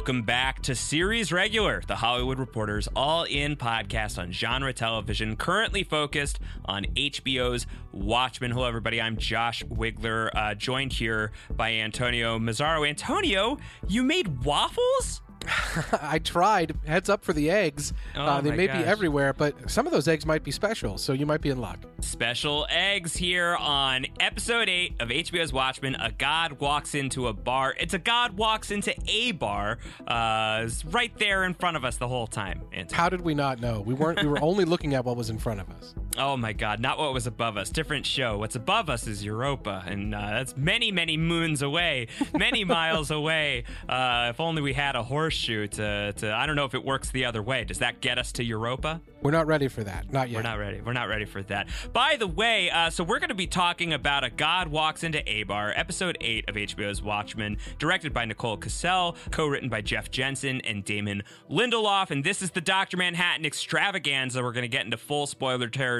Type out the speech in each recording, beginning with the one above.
Welcome back to Series Regular, the Hollywood Reporter's all in podcast on genre television, currently focused on HBO's Watchmen. Hello, everybody. I'm Josh Wigler, uh, joined here by Antonio Mazzaro. Antonio, you made waffles? I tried. Heads up for the eggs. Oh uh, they may gosh. be everywhere, but some of those eggs might be special, so you might be in luck. Special eggs here on episode 8 of HBO's Watchmen. A god walks into a bar. It's a god walks into a bar. Uh, it's right there in front of us the whole time. How did we not know? We weren't. We were only looking at what was in front of us. Oh my God! Not what was above us. Different show. What's above us is Europa, and uh, that's many, many moons away, many miles away. Uh, if only we had a horseshoe to, to. I don't know if it works the other way. Does that get us to Europa? We're not ready for that. Not yet. We're not ready. We're not ready for that. By the way, uh, so we're going to be talking about A God Walks into A Bar, episode 8 of HBO's Watchmen, directed by Nicole Kassell, co written by Jeff Jensen and Damon Lindelof. And this is the Dr. Manhattan extravaganza. We're going to get into full spoiler territory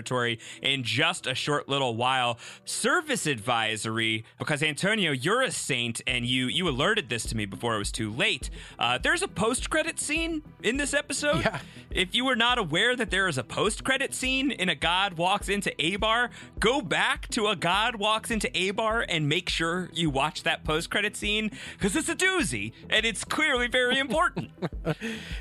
in just a short little while. Service advisory, because Antonio, you're a saint and you, you alerted this to me before it was too late. Uh, there's a post credit scene in this episode. Yeah. If you were not aware that there is a post credit scene in A God Walks into A Bar, go back to A God Walks into A Bar and make sure you watch that post credit scene because it's a doozy and it's clearly very important.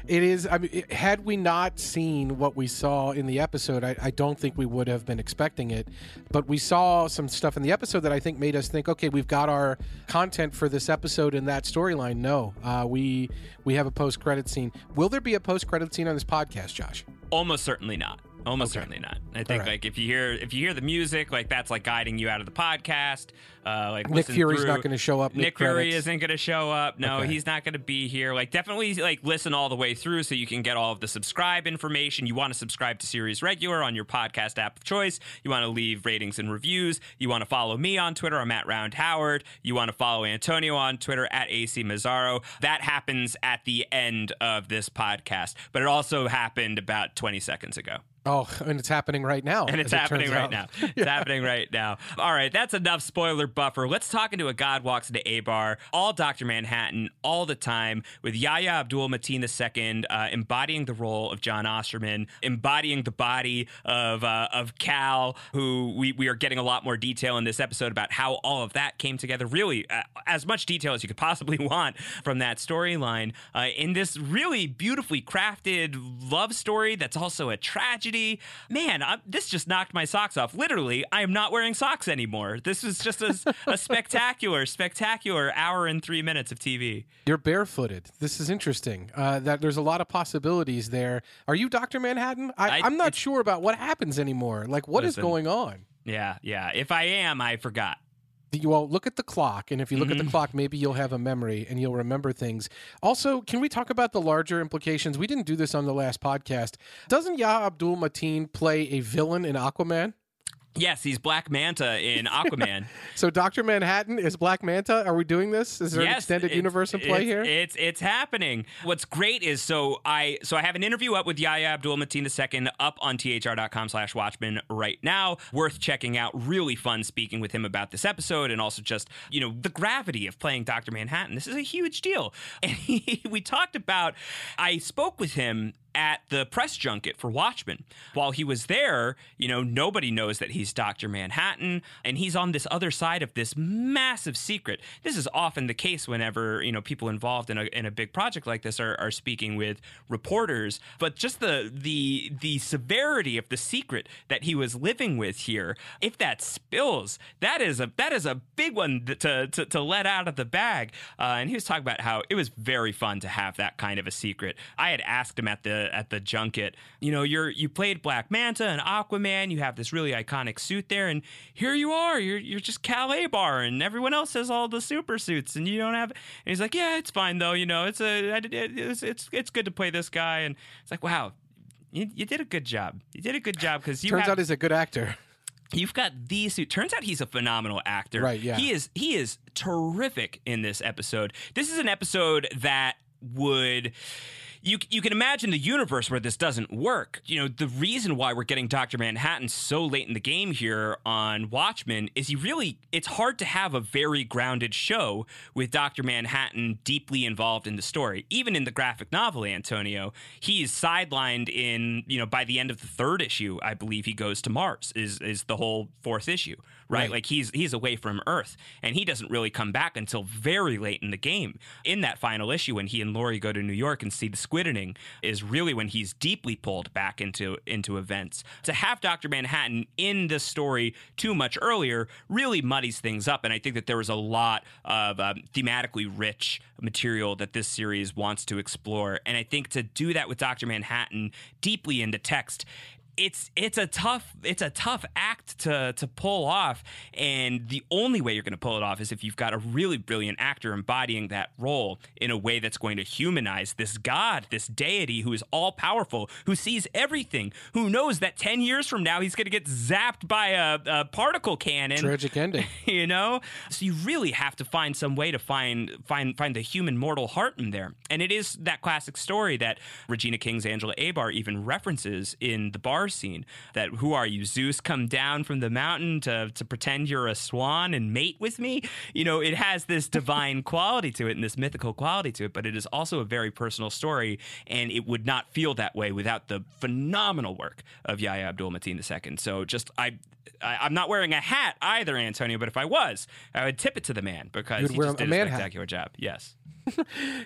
It is. I mean, had we not seen what we saw in the episode, I, I don't think we would have been expecting it. But we saw some stuff in the episode that I think made us think, okay, we've got our content for this episode and that storyline. No, uh, we we have a post credit scene. Will there be a post credit scene on this podcast, Josh? Almost certainly not. Almost Okay. certainly not. I think right. like if you hear if you hear the music, like that's like guiding you out of the podcast. Uh, like Nick Fury's through. not going to show up. Nick Fury mid-credits. isn't going to show up. No, Okay. he's not going to be here. Like, definitely, like, listen all the way through so you can get all of the subscribe information. You want to subscribe to Series Regular on your podcast app of choice. You want to leave ratings and reviews. You want to follow me on Twitter. I'm at Round Howard. You want to follow Antonio on Twitter at AC Mazzaro. That happens at the end of this podcast, but it also happened about 20 seconds ago. Oh, and it's happening right now. And it's as it happening right out. now. It's happening right now. All right, that's enough spoiler buffer. Let's talk into a God Walks into A Bar, all Dr. Manhattan, all the time, with Yahya Abdul Mateen II uh, embodying the role of John Osterman, embodying the body of uh, of Cal, who we, we are getting a lot more detail in this episode about how all of that came together. Really, uh, as much detail as you could possibly want from that storyline uh, in this really beautifully crafted love story that's also a tragedy. Man, i this just knocked my socks off. Literally, I am not wearing socks anymore. This is just a, a spectacular, spectacular hour and three minutes of TV. You're barefooted. This is interesting. Uh, that there's a lot of possibilities there. Are you Doctor Manhattan? I, am not sure about what happens anymore. Like, what is Listen. going on? Yeah, yeah. If I am, I forgot. Well look at the clock, and if you look Mm-hmm. at the clock, maybe you'll have a memory and you'll remember things. Also, can we talk about the larger implications? We didn't do this on the last podcast. Doesn't Yah Abdul Mateen play a villain in Aquaman? Yes, he's Black Manta in Aquaman. So Doctor Manhattan is Black Manta. Are we doing this? Is there an extended universe in play it's, here? It's it's happening. What's great is so I so I have an interview up with Yahya Abdul Mateen II up on thr.com slash watchmen right now. Worth checking out. Really fun speaking with him about this episode and also just, you know, the gravity of playing Dr. Manhattan. This is a huge deal. And he, we talked about I spoke with him at the press junket for Watchmen. While he was there, you know, nobody knows that he's Dr. Manhattan and he's on this other side of this massive secret. This is often the case whenever, you know, people involved in a, in a big project like this are, are speaking with reporters, but just the the the severity of the secret that he was living with here, if that spills, that is a that is a big one to to, to let out of the bag. Uh, and he was talking about how it was very fun to have that kind of a secret. I had asked him at the at the junket. You know, you're you played Black Manta and Aquaman. You have this really iconic suit there, and here you are. You're you're just Cal Abar, and everyone else has all the super suits, and you don't have. And he's like, yeah, it's fine though. You know, it's a it's it's it's good to play this guy, and it's like, wow. You, you did a good job. You did a good job because you Turns have, out he's a good actor. You've got these suit. Turns out he's a phenomenal actor. Right, yeah. He is he is terrific in this episode. This is an episode that would you you can imagine the universe where this doesn't work. You know, the reason why we're getting Dr. Manhattan so late in the game here on Watchmen is he really it's hard to have a very grounded show with Dr. Manhattan deeply involved in the story. Even in the graphic novel Antonio, he's sidelined in, you know, by the end of the third issue, I believe he goes to Mars is is the whole fourth issue, right? Right. Like he's he's away from Earth and he doesn't really come back until very late in the game. In that final issue when he and Laurie go to New York and see the squiddening is really when he's deeply pulled back into into events. To have Dr. Manhattan in this story too much earlier really muddies things up and I think that there was a lot of um, thematically rich material that this series wants to explore and I think to do that with Dr. Manhattan deeply into text it's it's a tough it's a tough act to to pull off. And the only way you're going to pull it off is if you've got a really brilliant actor embodying that role in a way that's going to humanize this god this deity who is all powerful who sees everything who knows that 10 years from now he's going to get zapped by a, a particle cannon. Tragic ending. you know? So you really have to find some way to find find find the human mortal heart in there. And it is that classic story that regina king's angela abar even references in the bar scene that who are you zeus come down from the mountain to to pretend you're a swan and mate with me you know it has this divine quality to it and this mythical quality to it but it is also a very personal story and it would not feel that way without the phenomenal work of yahya abdul mateen ii so just i I, I'm not wearing a hat either, Antonio. But if I was, I would tip it to the man because You'd he just did a hat. spectacular job. Yes.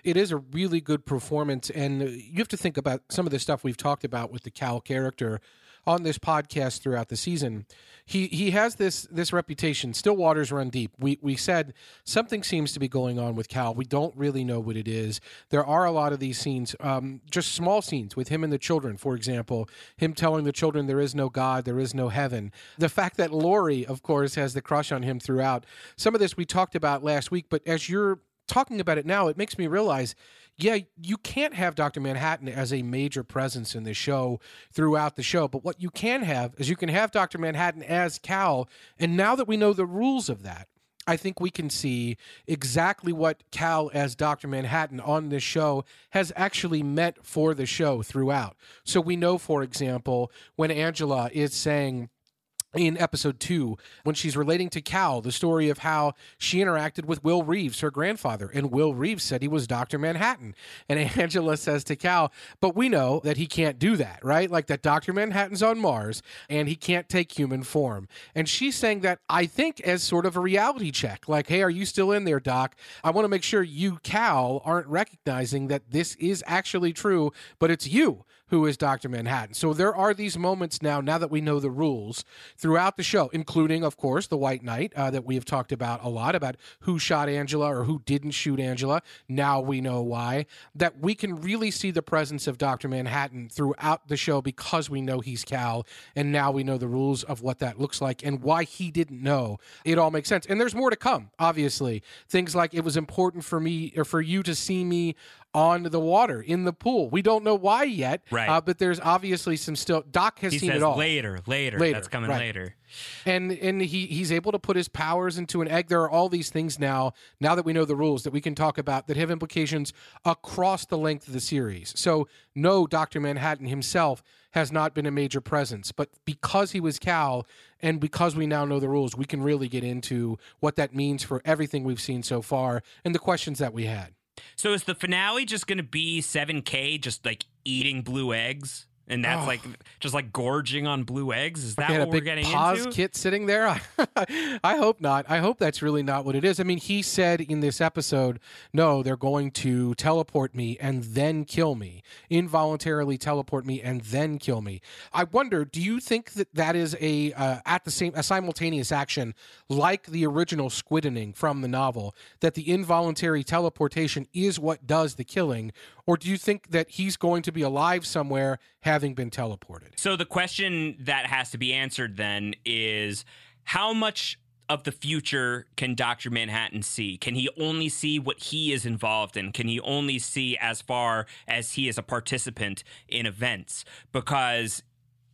It is a really good performance and you have to think about some of the stuff we've talked about with the cal character on this podcast throughout the season. He he has this this reputation still waters run deep. We we said something seems to be going on with cal. We don't really know what it is. There are a lot of these scenes um, just small scenes with him and the children for example him telling the children there is no god there is no heaven. The fact that Laurie of course has the crush on him throughout. Some of this we talked about last week but as you're talking about it now, it makes me realize, yeah, you can't have Dr. Manhattan as a major presence in the show throughout the show. But what you can have is you can have Dr. Manhattan as Cal. And now that we know the rules of that, I think we can see exactly what Cal as Dr. Manhattan on this show has actually meant for the show throughout. So we know, for example, when Angela is saying, in episode two when she's relating to Cal the story of how she interacted with Will Reeves, her grandfather, and Will Reeves said he was Dr. Manhattan. And Angela says to Cal, but we know that he can't do that, right? Like that Dr. Manhattan's on Mars and he can't take human form. And she's saying that, I think, as sort of a reality check. Like, hey, are you still in there, Doc? I want to make sure you, Cal, aren't recognizing that this is actually true, but it's you who is Dr. Manhattan. So there are these moments now, now that we know the rules throughout the show, including, of course, the White Knight uh, that we have talked about a lot about who shot Angela or who didn't shoot Angela. Now we know why. That we can really see the presence of Dr. Manhattan throughout the show because we know he's Cal, and now we know the rules of what that looks like and why he didn't know. It all makes sense. And there's more to come, obviously. Things like it was important for me or for you to see me on the water in the pool. We don't know why yet, Right. Uh, but there's obviously some still. Doc has He seen says it all later, later, Later, That's coming right. later. and and he he's able to put his powers into an egg. There are all these things now. Now that we know the rules, that we can talk about that have implications across the length of the series. So no, Doctor Manhattan himself has not been a major presence, but because he was Cal, and because we now know the rules, we can really get into what that means for everything we've seen so far and the questions that we had. So is the finale just going to be 7K, just like eating blue eggs? And that's Oh. like just like gorging on blue eggs. Is that had what a we're getting pause into? kit sitting there. I hope not. I hope that's really not what it is. I mean, he said in this episode, "No, they're going to teleport me and then kill me, involuntarily teleport me and then kill me." I wonder, do you think that that is a uh, at the same a simultaneous action like the original squiddening from the novel that the involuntary teleportation is what does the killing, or do you think that he's going to be alive somewhere having been teleported? So the question that has to be answered then is how much of the future can Dr. Manhattan see? Can he only see what he is involved in? Can he only see as far as he is a participant in events? Because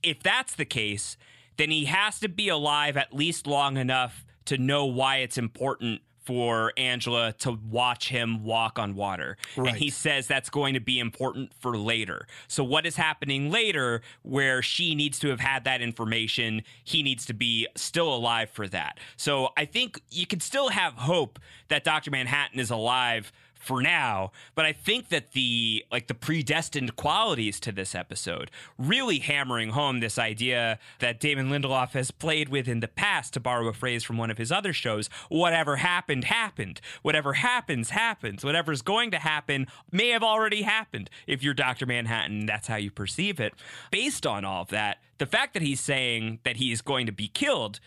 if that's the case, then he has to be alive at least long enough to know why it's important for Angela to watch him walk on water. Right. And he says that's going to be important for later. So, what is happening later where she needs to have had that information? He needs to be still alive for that. So, I think you can still have hope that Dr. Manhattan is alive for now but i think that the like the predestined qualities to this episode really hammering home this idea that damon lindelof has played with in the past to borrow a phrase from one of his other shows whatever happened happened. Whatever happens happens. Whatever's going to happen may have already happened. If you're dr manhattan that's how you perceive it. Based on all of that the fact that he's saying that he is going to be killed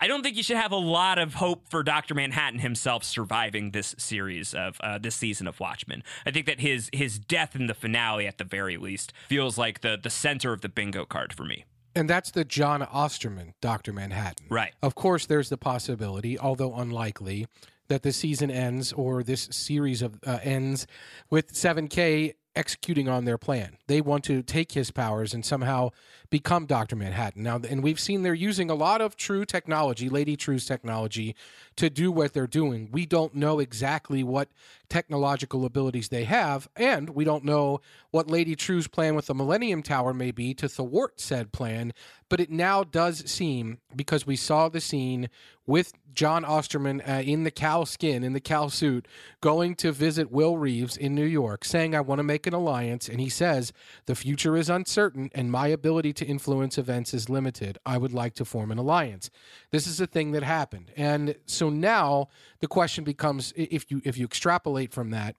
I don't think you should have a lot of hope for Doctor Manhattan himself surviving this series of uh, this season of Watchmen. I think that his his death in the finale, at the very least, feels like the the center of the bingo card for me. And that's the John Osterman, Dr. Manhattan. Right. Of course, there's the possibility, although unlikely, that the season ends or this series of uh, ends with 7K executing on their plan. They want to take his powers and somehow become Dr. Manhattan. Now, and we've seen they're using a lot of Trieu technology, Lady Trieu's technology, to do what they're doing. We don't know exactly what technological abilities they have, and we don't know what Lady Trieu's plan with the Millennium Tower may be to thwart said plan. But it now does seem, because we saw the scene with John Osterman uh, in the cow skin, in the cow suit, going to visit Will Reeves in New York, saying, I want to make an alliance. And he says, The future is uncertain and my ability to influence events is limited. I would like to form an alliance. This is a thing that happened. And so now the question becomes if you if you extrapolate from that,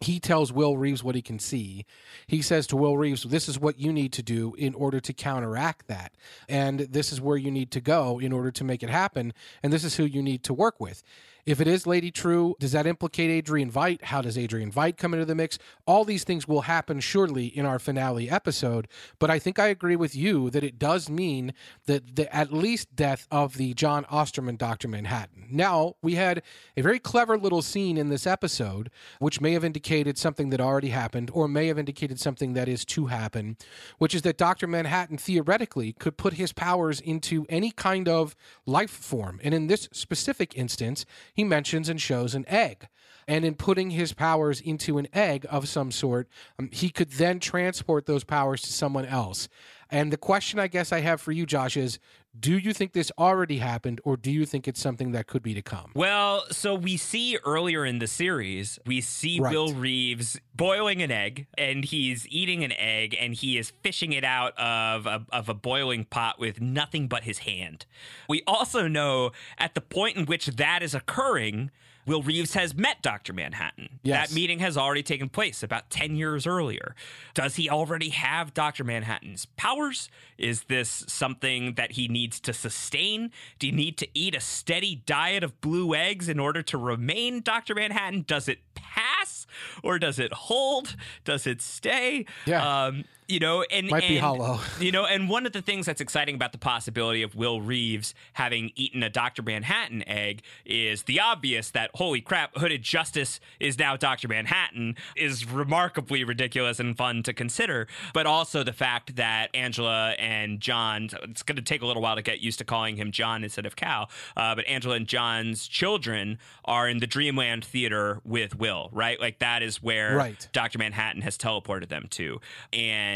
he tells Will Reeves what he can see. He says to Will Reeves, This is what you need to do in order to counteract that. And this is where you need to go in order to make it happen. And this is who you need to work with. If it is Lady Trieu, does that implicate Adrian Veidt? How does Adrian Veidt come into the mix? All these things will happen surely in our finale episode. But I think I agree with you that it does mean that the at least death of the John Osterman Dr. Manhattan. Now, we had a very clever little scene in this episode, which may have indicated something that already happened or may have indicated something that is to happen, which is that Dr. Manhattan theoretically could put his powers into any kind of life form. And in this specific instance, he mentions and shows an egg. And in putting his powers into an egg of some sort, um, he could then transport those powers to someone else. And the question I guess I have for you, Josh, is do you think this already happened or do you think it's something that could be to come? Well, so we see earlier in the series, we see Right. Will Reeves boiling an egg, and he's eating an egg, and he is fishing it out of a, of a boiling pot with nothing but his hand. We also know at the point in which that is occurring, Will Reeves has met Dr. Manhattan. Yes. That meeting has already taken place about 10 years earlier. Does he already have Dr. Manhattan's powers? Is this something that he needs to sustain? Do you need to eat a steady diet of blue eggs in order to remain Dr. Manhattan? Does it pass or does it hold? Does it stay? Yeah. Um, you know, and Might be hollow. You know, and one of the things that's exciting about the possibility of Will Reeves having eaten a Dr. Manhattan egg is the obvious that holy crap, Hooded Justice is now Dr. Manhattan is remarkably ridiculous and fun to consider. But also the fact that Angela and John, it's going to take a little while to get used to calling him John instead of Cal, uh, but Angela and John's children are in the Dreamland Theater with Will, right? Like that is where Right. Dr. Manhattan has teleported them to. And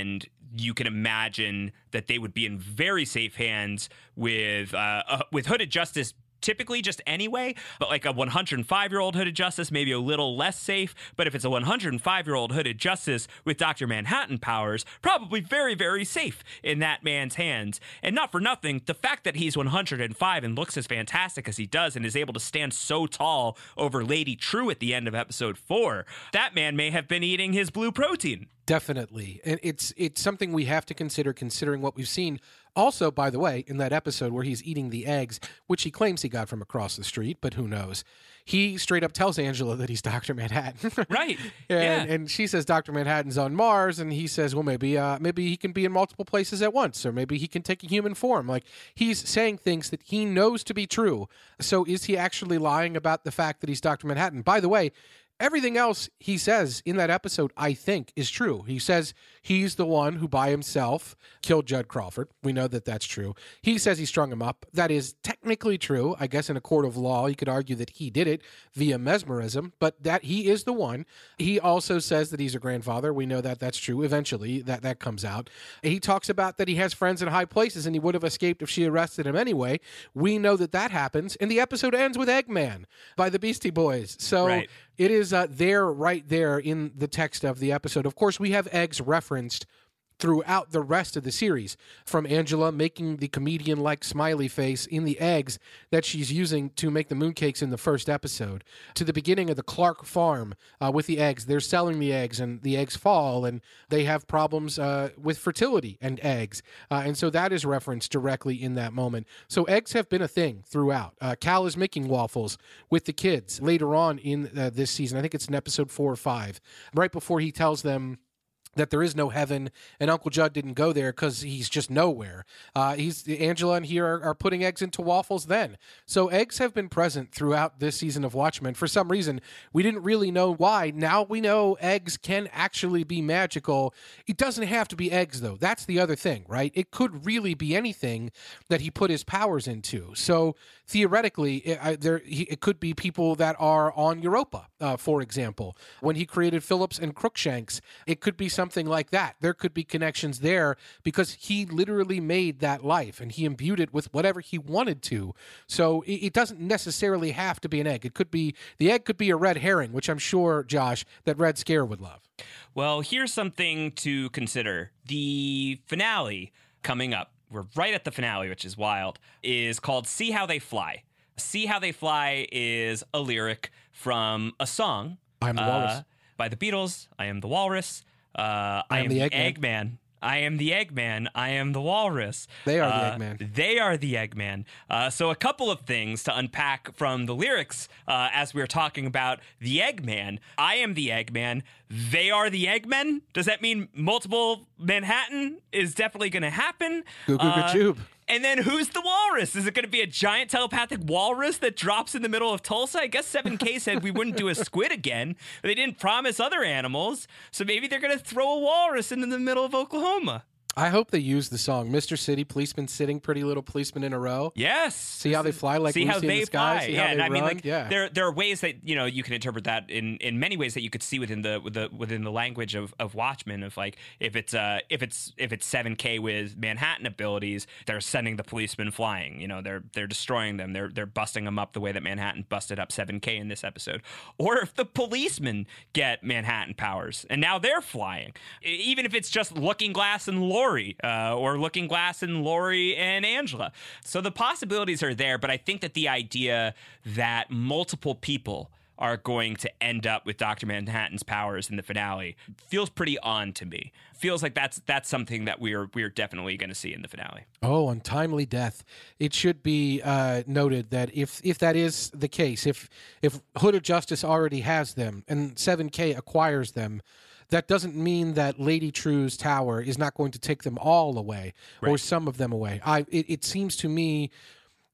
you can imagine that they would be in very safe hands with uh, uh, with Hooded Justice typically just anyway, but like a 105 year old hooded justice, maybe a little less safe. But if it's a 105 year old hooded justice with Dr. Manhattan powers, probably very, very safe in that man's hands. And not for nothing, the fact that he's 105 and looks as fantastic as he does and is able to stand so tall over Lady Trieu at the end of episode four, that man may have been eating his blue protein. Definitely. And it's it's something we have to consider considering what we've seen also, by the way, in that episode where he's eating the eggs, which he claims he got from across the street, but who knows? He straight up tells Angela that he's Dr. Manhattan. Right. and, yeah. and she says Dr. Manhattan's on Mars, and he says, well, maybe uh, maybe he can be in multiple places at once, or maybe he can take a human form. Like he's saying things that he knows to be true. So is he actually lying about the fact that he's Dr. Manhattan? By the way, everything else he says in that episode, I think, is true. He says he's the one who by himself killed Judd Crawford. We know that that's true. He says he strung him up. That is technically true. I guess in a court of law, you could argue that he did it via mesmerism, but that he is the one. He also says that he's a grandfather. We know that that's true. Eventually, that that comes out. He talks about that he has friends in high places and he would have escaped if she arrested him anyway. We know that that happens. And the episode ends with Eggman by the Beastie Boys. So Right. it is uh, there, right there in the text of the episode. Of course, we have eggs referenced throughout the rest of the series, from Angela making the comedian like smiley face in the eggs that she's using to make the mooncakes in the first episode, to the beginning of the Clark farm uh, with the eggs. They're selling the eggs, and the eggs fall, and they have problems uh, with fertility and eggs. Uh, and so that is referenced directly in that moment. So eggs have been a thing throughout. Uh, Cal is making waffles with the kids later on in uh, this season. I think it's in episode four or five, right before he tells them that there is no heaven and Uncle Judd didn't go there because he's just nowhere. Uh, he's Angela and he are, are putting eggs into waffles then. So eggs have been present throughout this season of Watchmen. For some reason, we didn't really know why. Now we know eggs can actually be magical. It doesn't have to be eggs though. That's the other thing, right? It could really be anything that he put his powers into. So theoretically, it, I, there he, it could be people that are on Europa, uh, for example. When he created Phillips and Crookshanks, it could be something like that. There could be connections there because he literally made that life and he imbued it with whatever he wanted to. So it, it doesn't necessarily have to be an egg. It could be the egg could be a red herring, which I'm sure Josh that Red Scare would love. Well, here's something to consider. The finale coming up, we're right at the finale, which is wild, is called See How They Fly. See How They Fly is a lyric from a song I am the walrus. uh, by the Beatles. I am the walrus. Uh, I, am the Eggman. Eggman. I am the Eggman. I am the walrus. They are the Uh, Eggman. They are the Eggman. Uh, so, a couple of things to unpack from the lyrics uh, as we are talking about the Eggman. I am the Eggman. They are the Eggmen. Does that mean multiple Manhattan is definitely going to happen? Goo goo Uh, and then who's the walrus? Is it going to be a giant telepathic walrus that drops in the middle of Tulsa? I guess 7K said we wouldn't do a squid again. They didn't promise other animals. So maybe they're going to throw a walrus into the middle of Oklahoma. I hope they use the song "Mr. City Policeman Sitting Pretty Little Policeman in a Row." Yes. See how they fly like see how they the sky? fly. See yeah, and I mean, like, Yeah. there there are ways that you know you can interpret that in in many ways that you could see within the with the within the language of of Watchmen. Of like if it's uh if it's if it's seven K with Manhattan abilities, they're sending the policemen flying. You know, they're they're destroying them. They're they're busting them up the way that Manhattan busted up seven K in this episode. Or if the policemen get Manhattan powers and now they're flying, even if it's just Looking Glass and Laurie, uh, or Looking Glass and Laurie and Angela. So the possibilities are there, but I think that the idea that multiple people are going to end up with Dr. Manhattan's powers in the finale feels pretty on to me. Feels like that's that's something that we're we're definitely going to see in the finale. Oh, untimely death. It should be uh, noted that if if that is the case, if if Hooded Justice already has them and Seven K acquires them, that doesn't mean that Lady Trieu's tower is not going to take them all away or some of them away. I it, it seems to me.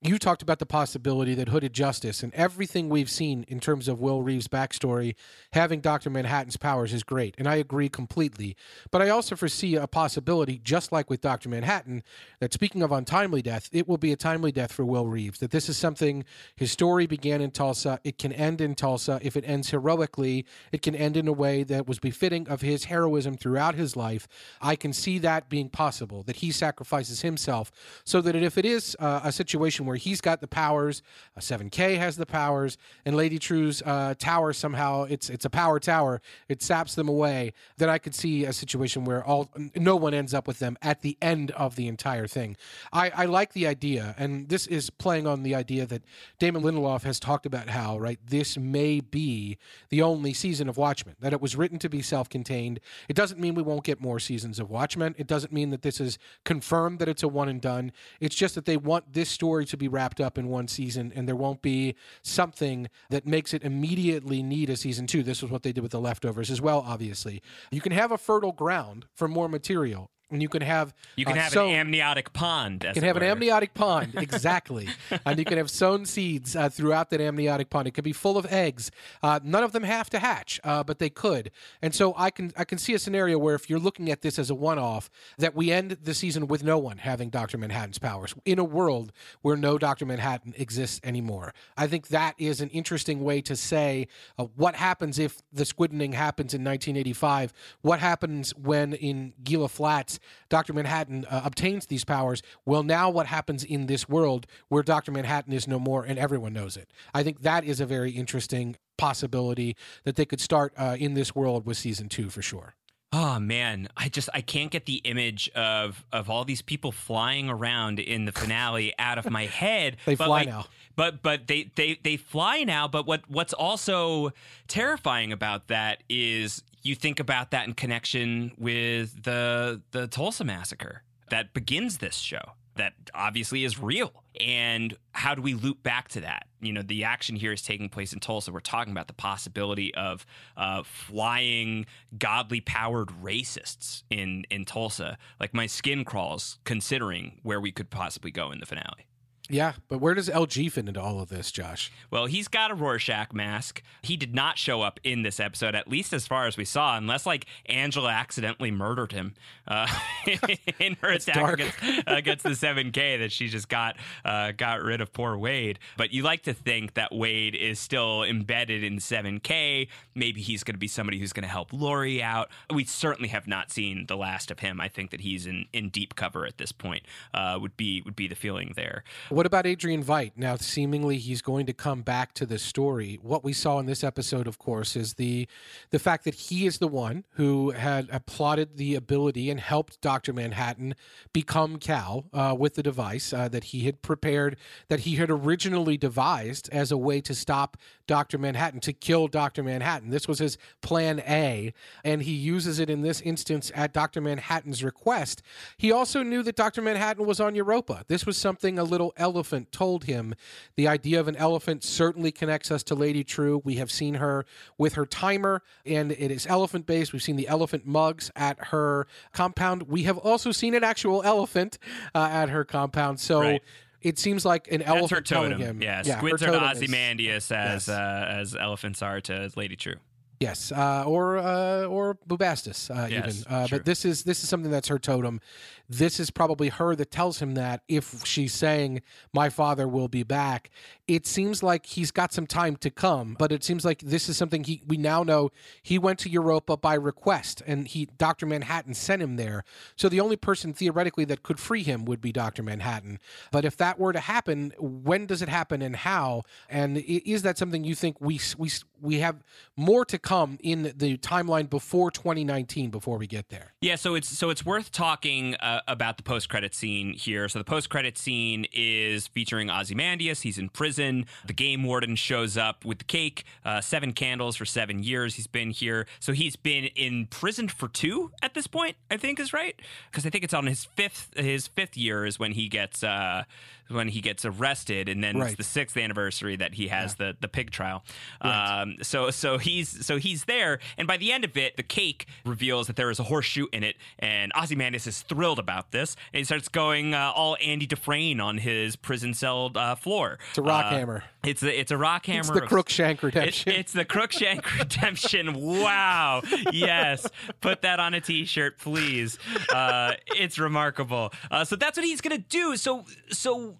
You talked about the possibility that Hooded Justice and everything we've seen in terms of Will Reeves' backstory, having Dr. Manhattan's powers is great. And I agree completely. But I also foresee a possibility, just like with Dr. Manhattan, that speaking of untimely death, it will be a timely death for Will Reeves. That this is something, his story began in Tulsa. It can end in Tulsa. If it ends heroically, it can end in a way that was befitting of his heroism throughout his life. I can see that being possible, that he sacrifices himself so that if it is uh, a situation where where he's got the powers, uh, 7K has the powers, and Lady Trieu's uh, tower somehow it's it's a power tower. It saps them away. Then I could see a situation where all no one ends up with them at the end of the entire thing. I, I like the idea, and this is playing on the idea that Damon Lindelof has talked about how right this may be the only season of Watchmen that it was written to be self-contained. It doesn't mean we won't get more seasons of Watchmen. It doesn't mean that this is confirmed that it's a one and done. It's just that they want this story to be wrapped up in one season, and there won't be something that makes it immediately need a season two. This was what they did with the leftovers as well. Obviously, you can have a fertile ground for more material and you can have you can uh, have sown- an amniotic pond. you can have an amniotic pond, exactly, and you can have sown seeds uh, throughout that amniotic pond. It could be full of eggs. Uh, none of them have to hatch, uh, but they could. And so I can I can see a scenario where if you're looking at this as a one-off, that we end the season with no one having Doctor Manhattan's powers in a world where no Doctor Manhattan exists anymore. I think that is an interesting way to say uh, what happens if the squiddening happens in 1985. What happens when in Gila Flats Dr. Manhattan uh, obtains these powers. Well, now what happens in this world where Dr. Manhattan is no more and everyone knows it? I think that is a very interesting possibility that they could start uh, in this world with season two for sure. Oh man, I just I can't get the image of of all these people flying around in the finale out of my head. They But, fly like, now. But but they they they fly now. But what what's also terrifying about that is you think about that in connection with the the Tulsa massacre that begins this show. That obviously is real. And how do we loop back to that? You know, the action here is taking place in Tulsa. We're talking about the possibility of uh, flying, godly powered racists in, in Tulsa. Like, my skin crawls considering where we could possibly go in the finale. Yeah, but where does LG fit into all of this, Josh? Well, he's got a Rorschach mask. He did not show up in this episode, at least as far as we saw, unless like Angela accidentally murdered him uh, in her attack against, against the Seven K. That she just got uh, got rid of poor Wade. But you like to think that Wade is still embedded in Seven K. Maybe he's going to be somebody who's going to help Laurie out. We certainly have not seen the last of him. I think that he's in, in deep cover at this point. Uh, would be would be the feeling there. What about Adrian Veidt? Now, seemingly he's going to come back to this story. What we saw in this episode, of course, is the the fact that he is the one who had applauded the ability and helped Doctor Manhattan become Cal uh, with the device uh, that he had prepared, that he had originally devised as a way to stop Doctor Manhattan, to kill Doctor Manhattan. This was his plan A, and he uses it in this instance at Doctor Manhattan's request. He also knew that Doctor Manhattan was on Europa. This was something a little elephant told him. The idea of an elephant certainly connects us to Lady Trieu. We have seen her with her timer, and it is elephant based. We've seen the elephant mugs at her compound. We have also seen an actual elephant uh, at her compound. So. Right. It seems like an That's elephant telling totem. him. Yeah, her squids are to Ozymandias as Yes. uh, as elephants are to Lady Trieu. Yes, uh, or uh, or Bubastis, uh, Yes, even. Uh, but this is this is something that's her totem. This is probably her that tells him that if she's saying my father will be back, it seems like he's got some time to come. But it seems like this is something he we now know he went to Europa by request, and he Doctor Manhattan sent him there. So the only person theoretically that could free him would be Doctor Manhattan. But if that were to happen, when does it happen and how? And is that something you think we we we have more to come in the timeline before 2019 before we get there? Yeah, so it's so it's worth talking uh, about the post credit scene here. So the post credit scene is featuring Ozymandias. He's in prison. The game warden shows up with the cake, uh, seven candles for seven years. He's been here, so he's been in prison for two at this point. I think is right because I think it's on his fifth his fifth year is when he gets uh, when he gets arrested, and then Right. it's the sixth anniversary that he has the the pig trial. Um, so so he's so he's there, and by the end of it, the cake reveals that there is a horseshoe in it, and Ozymandias is thrilled about this, and he starts going uh, all Andy Dufresne on his prison cell uh, floor. It's a rock Uh, hammer. It's a it's a rock hammer. It's the Crookshank it- redemption. it's the Crookshank Redemption. Wow. Yes. Put that on a t shirt, please. Uh, it's remarkable. Uh, so that's what he's going to do. So, so.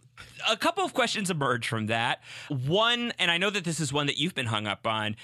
A couple of questions emerge from that. One, and I know that this is one that you've been hung up on.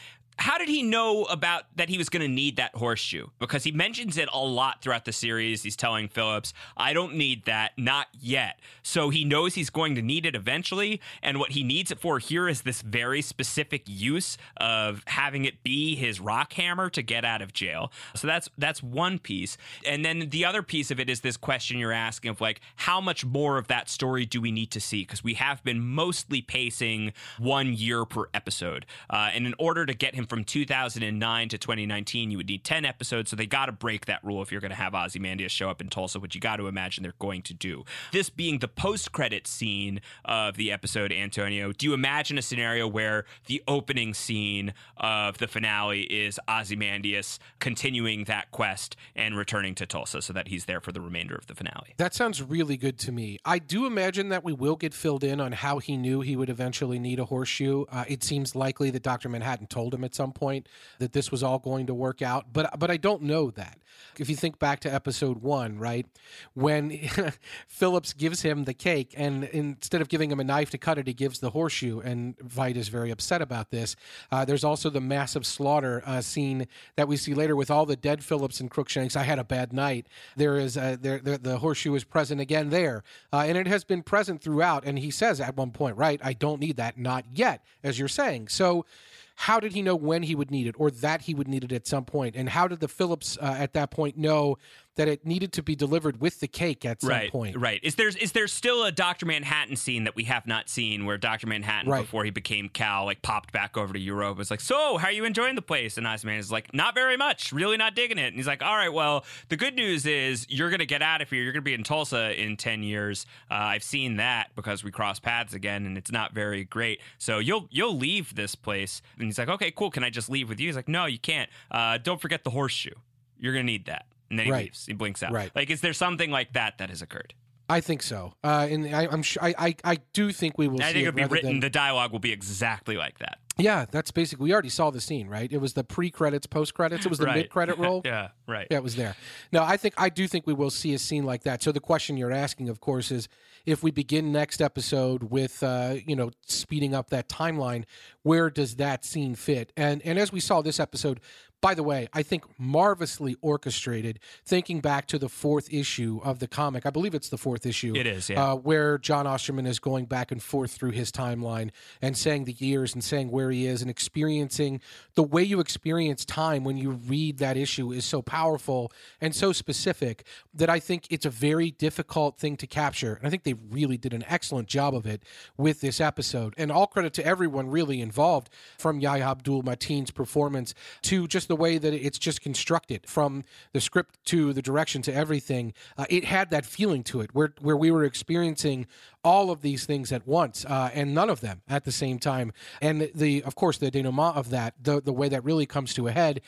How did he know about that he was going to need that horseshoe? Because he mentions it a lot throughout the series. He's telling Phillips, I don't need that, not yet. So he knows he's going to need it eventually. And what he needs it for here is this very specific use of having it be his rock hammer to get out of jail. So that's that's one piece. And then the other piece of it is this question you're asking of like, how much more of that story do we need to see? Because we have been mostly pacing one year per episode. Uh, and in order to get him from 2009 to 2019, you would need 10 episodes. So they got to break that rule if you're going to have Ozymandias show up in Tulsa, which you got to imagine they're going to do. This being the post credit scene of the episode, Antonio, do you imagine a scenario where the opening scene of the finale is Ozymandias continuing that quest and returning to Tulsa so that he's there for the remainder of the finale? That sounds really good to me. I do imagine that we will get filled in on how he knew he would eventually need a horseshoe. Uh, it seems likely that Dr. Manhattan told him at some point that this was all going to work out, but but I don't know that. If you think back to episode one, right, when Phillips gives him the cake, and instead of giving him a knife to cut it, he gives the horseshoe, and Veidt is very upset about this. Uh, there's also the massive slaughter uh, scene that we see later with all the dead Phillips and Crookshanks. I had a bad night. There is uh, there, there the horseshoe is present again there, uh, and it has been present throughout. And he says at one point, right, I don't need that, not yet, as you're saying. So how did he know when he would need it or that he would need it at some point? and how did the phillips uh, at that point know that it needed to be delivered with the cake at some right, point. right. Is there is there still a dr manhattan scene that we have not seen where dr manhattan Right. before he became cal like popped back over to Europe was like so how are you enjoying the place? And Ozyman is like not very much. Really not digging it. And he's like all right well the good news is you're gonna get out of here. You're gonna be in tulsa in 10 years. Uh, i've seen that because we cross paths again and it's not very great. So you'll you'll leave this place. And he's like okay cool. Can i just leave with you? He's like no you can't. Uh, don't forget the horseshoe. You're gonna need that and then he Right. leaves he blinks out Right. like is there something like that that has occurred i think so uh, and I, i'm sure I, I i do think we will I see think it it'll be written. than- the dialogue will be exactly like that. yeah that's basically we already saw the scene right it was the pre-credits post-credits it was the Right. mid-credit roll yeah, right. Yeah, it was there. No, I think I do think we will see a scene like that. So the question you're asking, of course, is if we begin next episode with uh, you know speeding up that timeline, where does that scene fit? And and as we saw this episode, by the way, I think marvelously orchestrated. Thinking back to the fourth issue of the comic, I believe it's the fourth issue. It is, yeah. Uh, where John Osterman is going back and forth through his timeline and saying the years and saying where he is and experiencing the way you experience time when you read that issue is so powerful and so specific that I think it's a very difficult thing to capture. And I think they really did an excellent job of it with this episode. And all credit to everyone really involved, from Yahya Abdul Mateen's performance to just the way that it's just constructed, from the script to the direction to everything. Uh, it had that feeling to it where where we were experiencing all of these things at once uh, and none of them at the same time. And the of course the denouement of that, the the way that really comes to a head,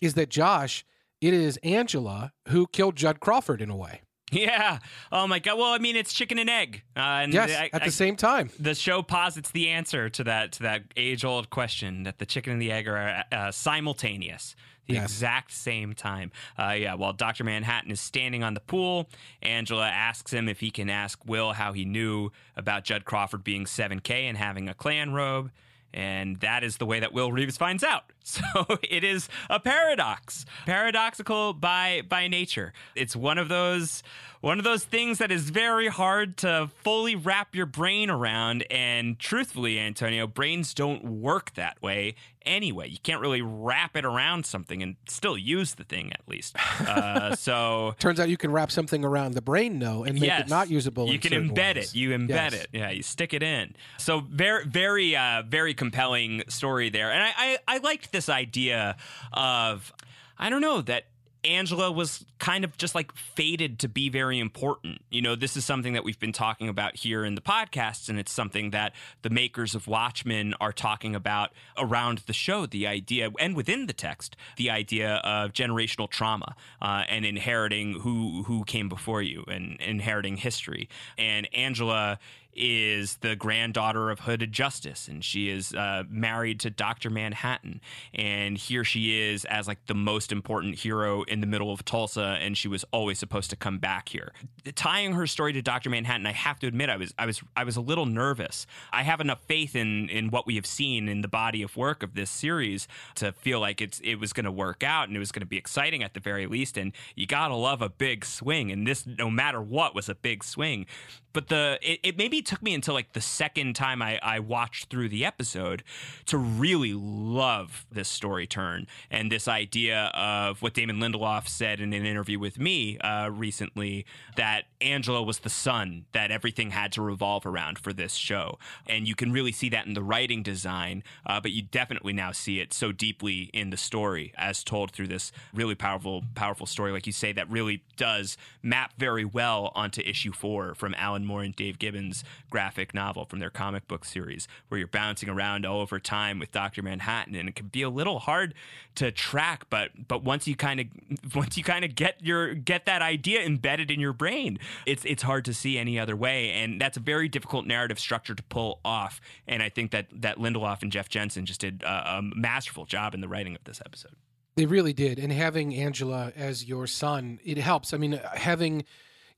is that Josh. It is Angela who killed Judd Crawford in a way. Yeah. Oh my god. Well, I mean, it's chicken and egg. Uh, and Yes, I- at I- the same time. the show posits the answer to that to that age old question that the chicken and the egg are uh, simultaneous. The Yes. exact same time. Uh, yeah, while Dr. Manhattan is standing on the pool, Angela asks him if he can ask Will how he knew about Judd Crawford being 7K and having a Klan robe. And that is the way that Will Reeves finds out. So it is a paradox, paradoxical by by nature. It's one of those one of those things that is very hard to fully wrap your brain around. And truthfully, Antonio, brains don't work that way anyway. You can't really wrap it around something and still use the thing at least. Uh, so Turns out you can wrap something around the brain, though, and make yes, it not usable. You can embed ways. it. You embed Yes. it. Yeah, you stick it in. So very, very, uh, very compelling story there. And I, I, I liked this idea of, I don't know that. Angela was kind of just like fated to be very important. You know, this is something that we've been talking about here in the podcasts, and it's something that the makers of Watchmen are talking about around the show. The idea, and within the text, the idea of generational trauma uh, and inheriting who who came before you and inheriting history. And Angela is the granddaughter of Hooded Justice, and she is uh, married to Doctor Manhattan. And here she is as like the most important hero in the middle of Tulsa, and she was always supposed to come back here. Tying her story to Doctor Manhattan, I have to admit, I was I was I was a little nervous. I have enough faith in in what we have seen in the body of work of this series to feel like it's it was going to work out and it was going to be exciting at the very least. And you gotta love a big swing, and this, no matter what, was a big swing but the it, it, maybe took me until like the second time I, I watched through the episode to really love this story turn and this idea of what Damon Lindelof said in an interview with me uh, recently that Angela was the sun that everything had to revolve around for this show, and you can really see that in the writing design, uh, but you definitely now see it so deeply in the story as told through this really powerful powerful story, like you say, that really does map very well onto issue four from Alan Moore and Dave Gibbons graphic novel from their comic book series, where you're bouncing around all over time with Doctor Manhattan, and it can be a little hard to track. But but once you kind of once you kind of get your get that idea embedded in your brain, it's it's hard to see any other way, and that's a very difficult narrative structure to pull off. And I think that that Lindelof and Jeff Jensen just did a, a masterful job in the writing of this episode. They really did. And having Angela as your son, it helps. I mean, having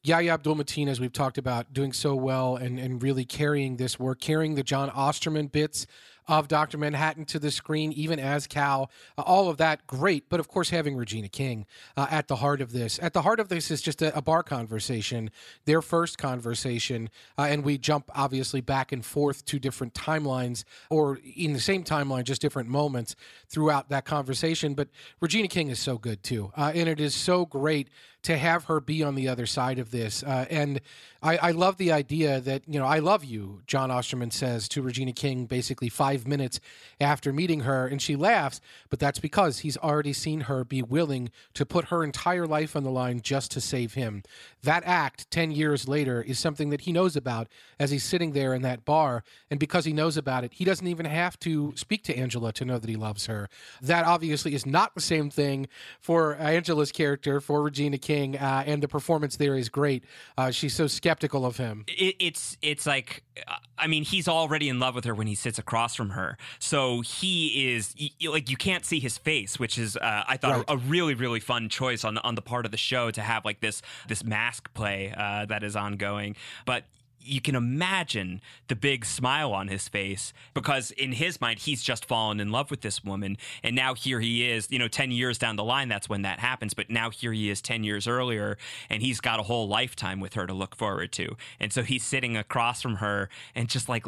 Yahya Abdul Mateen, as we've talked about, doing so well and, and really carrying this work, carrying the Jon Osterman bits of Dr. Manhattan to the screen, even as Cal. Uh, all of that, great. But of course, having Regina King uh, at the heart of this. At the heart of this is just a, a bar conversation, their first conversation. Uh, and we jump obviously back and forth to different timelines or in the same timeline, just different moments throughout that conversation. But Regina King is so good too. Uh, and it is so great to have her be on the other side of this. Uh, and I, I, love the idea that, you know, I love you, Jon Osterman says to Regina King basically five minutes after meeting her. And she laughs, but that's because he's already seen her be willing to put her entire life on the line just to save him. That act 10 years later is something that he knows about as he's sitting there in that bar. And because he knows about it, he doesn't even have to speak to Angela to know that he loves her. That obviously is not the same thing for Angela's character, for Regina King uh, and the performance there is great. Uh, she's so skeptical of him. It, it's it's like, uh, I mean, he's already in love with her when he sits across from her. So he is like you can't see his face, which is uh, I thought right. a, a, really really fun choice on on the part of the show to have like this this mask play uh, that is ongoing. But you can imagine the big smile on his face because in his mind he's just fallen in love with this woman. And now here he is you know 10 years down the line that's when that happens. But now here he is 10 years earlier and he's got a whole lifetime with her to look forward to. And so he's sitting across from her and just like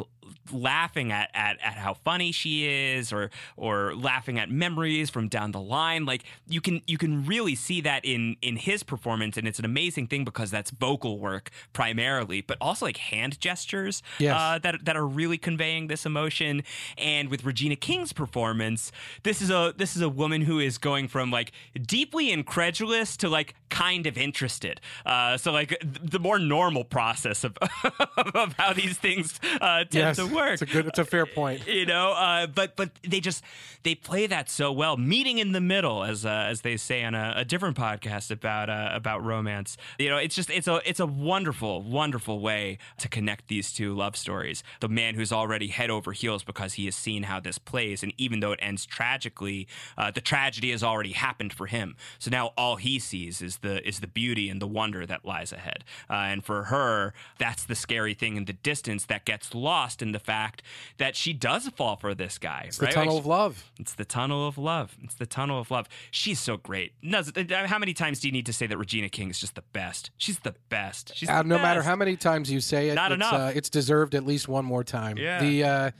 laughing at, at, at how funny she is or or laughing at memories from down the line. Like you can you can really see that in in his performance. And it's an amazing thing because that's vocal work primarily but also like hand gestures yes. uh, that that are really conveying this emotion. And with Regina King's performance, this is a this is a woman who is going from like deeply incredulous to like kind of interested. Uh, so like the more normal process of of how these things uh, tend yes, to work. It's a good. It's a fair point. You know, uh, but but they just they play that so well. Meeting in the middle, as uh, as they say on a, a different podcast about uh, about romance. You know, it's just it's a it's a wonderful wonderful way to connect these two love stories. The man who's already head over heels because he has seen how this plays, and even though it ends tragically, uh, the tragedy has already happened for him. So now all he sees is the is the beauty and the wonder that lies ahead. Uh, and for her, that's the scary thing in the distance that gets lost in the fact that she does fall for this guy. It's right? the tunnel like, of love. It's the tunnel of love. It's the tunnel of love. She's so great. How many times do you need to say that Regina King is just the best? She's the best. She's uh, the no best. matter how many times you say it, not it's, enough. Uh, it's deserved at least one more time. Yeah. The uh,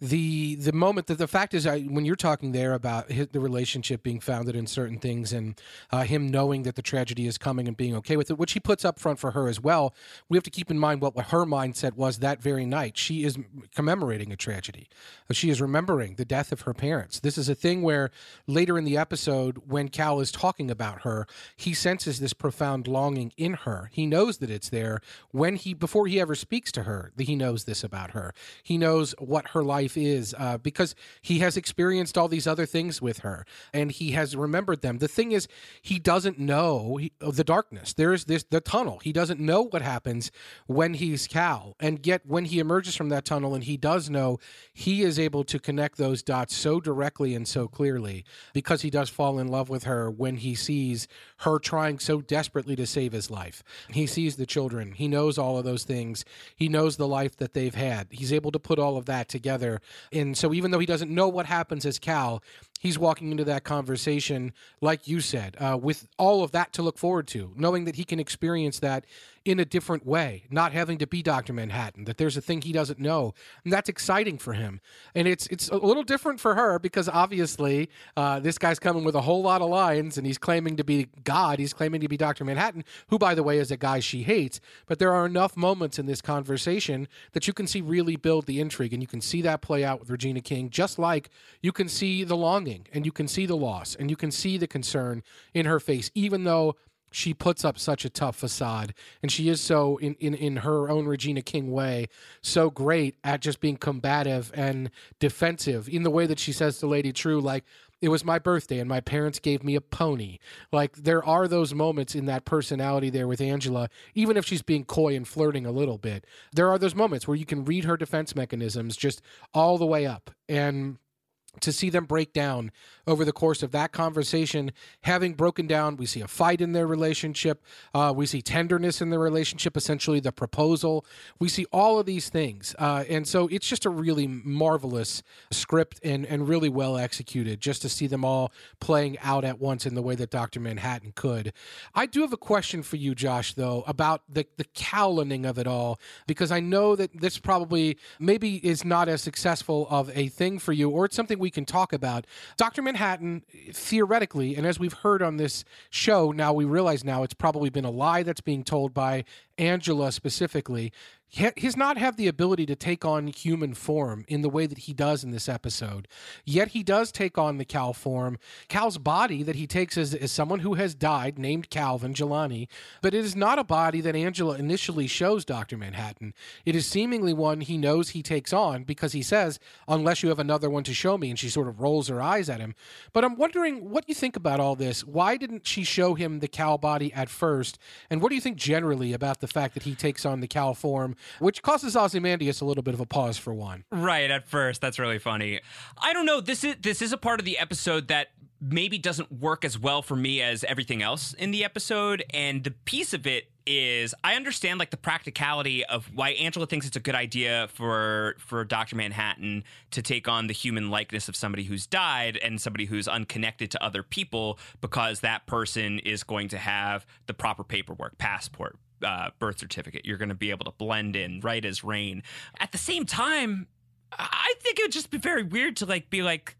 the the moment that the fact is I, when you're talking there about his, the relationship being founded in certain things and uh, him knowing that the tragedy is coming and being okay with it which he puts up front for her as well we have to keep in mind what her mindset was that very night. She is commemorating a tragedy. She is remembering the death of her parents. This is a thing where later in the episode when cal is talking about her he senses this profound longing in her. He knows that it's there. When he before he ever speaks to her he knows this about her. He knows what her life life is uh, because he has experienced all these other things with her and he has remembered them. The thing is, he doesn't know he, the darkness. There is this the tunnel. He doesn't know what happens when he's Cal, and yet when he emerges from that tunnel and he does know, he is able to connect those dots so directly and so clearly because he does fall in love with her when he sees her trying so desperately to save his life. He sees the children. He knows all of those things. He knows the life that they've had. He's able to put all of that together. And so even though he doesn't know what happens as Cal, he's walking into that conversation, like you said, uh, with all of that to look forward to, knowing that he can experience that in a different way, not having to be Dr. Manhattan, that there's a thing he doesn't know. And that's exciting for him. And it's it's a little different for her because obviously uh, this guy's coming with a whole lot of lines and he's claiming to be God. He's claiming to be Dr. Manhattan, who, by the way, is a guy she hates. But there are enough moments in this conversation that you can see really build the intrigue. And you can see that play out with Regina King, just like you can see the and you can see the loss and you can see the concern in her face, even though she puts up such a tough facade and she is so in, in in her own regina king way so great at just being combative and defensive in the way that she says to lady Trieu like it was my birthday and my parents gave me a pony. Like there are those moments in that personality there with angela even if she's being coy and flirting a little bit. There are those moments where you can read her defense mechanisms just all the way up and to see them break down over the course of that conversation, having broken down, we see a fight in their relationship. Uh, we see tenderness in their relationship, essentially the proposal. We see all of these things. Uh, and so it's just a really marvelous script and, and really well executed just to see them all playing out at once in the way that Dr. Manhattan could. I do have a question for you, Josh, though, about the, the cowlining of it all, because I know that this probably maybe is not as successful of a thing for you, or it's something we can talk about. Dr. Manhattan, theoretically, and as we've heard on this show, now we realize now it's probably been a lie that's being told by Angela specifically, he does not have the ability to take on human form in the way that he does in this episode. Yet he does take on the Cal form. Cal's body that he takes as, as someone who has died, named Calvin Jelani, but it is not a body that Angela initially shows Dr. Manhattan. It is seemingly one he knows he takes on because he says, unless you have another one to show me, and she sort of rolls her eyes at him. But I'm wondering what you think about all this. Why didn't she show him the Cal body at first? And what do you think generally about the fact that he takes on the Cal form? Which causes Ozymandias a little bit of a pause for one. Right at first, that's really funny. I don't know. This is this is a part of the episode that maybe doesn't work as well for me as everything else in the episode, and the piece of it is I understand like the practicality of why Angela thinks it's a good idea for for Dr. Manhattan to take on the human likeness of somebody who's died and somebody who's unconnected to other people because that person is going to have the proper paperwork, passport, uh, birth certificate. You're going to be able to blend in right as rain. At the same time, I think it would just be very weird to like be like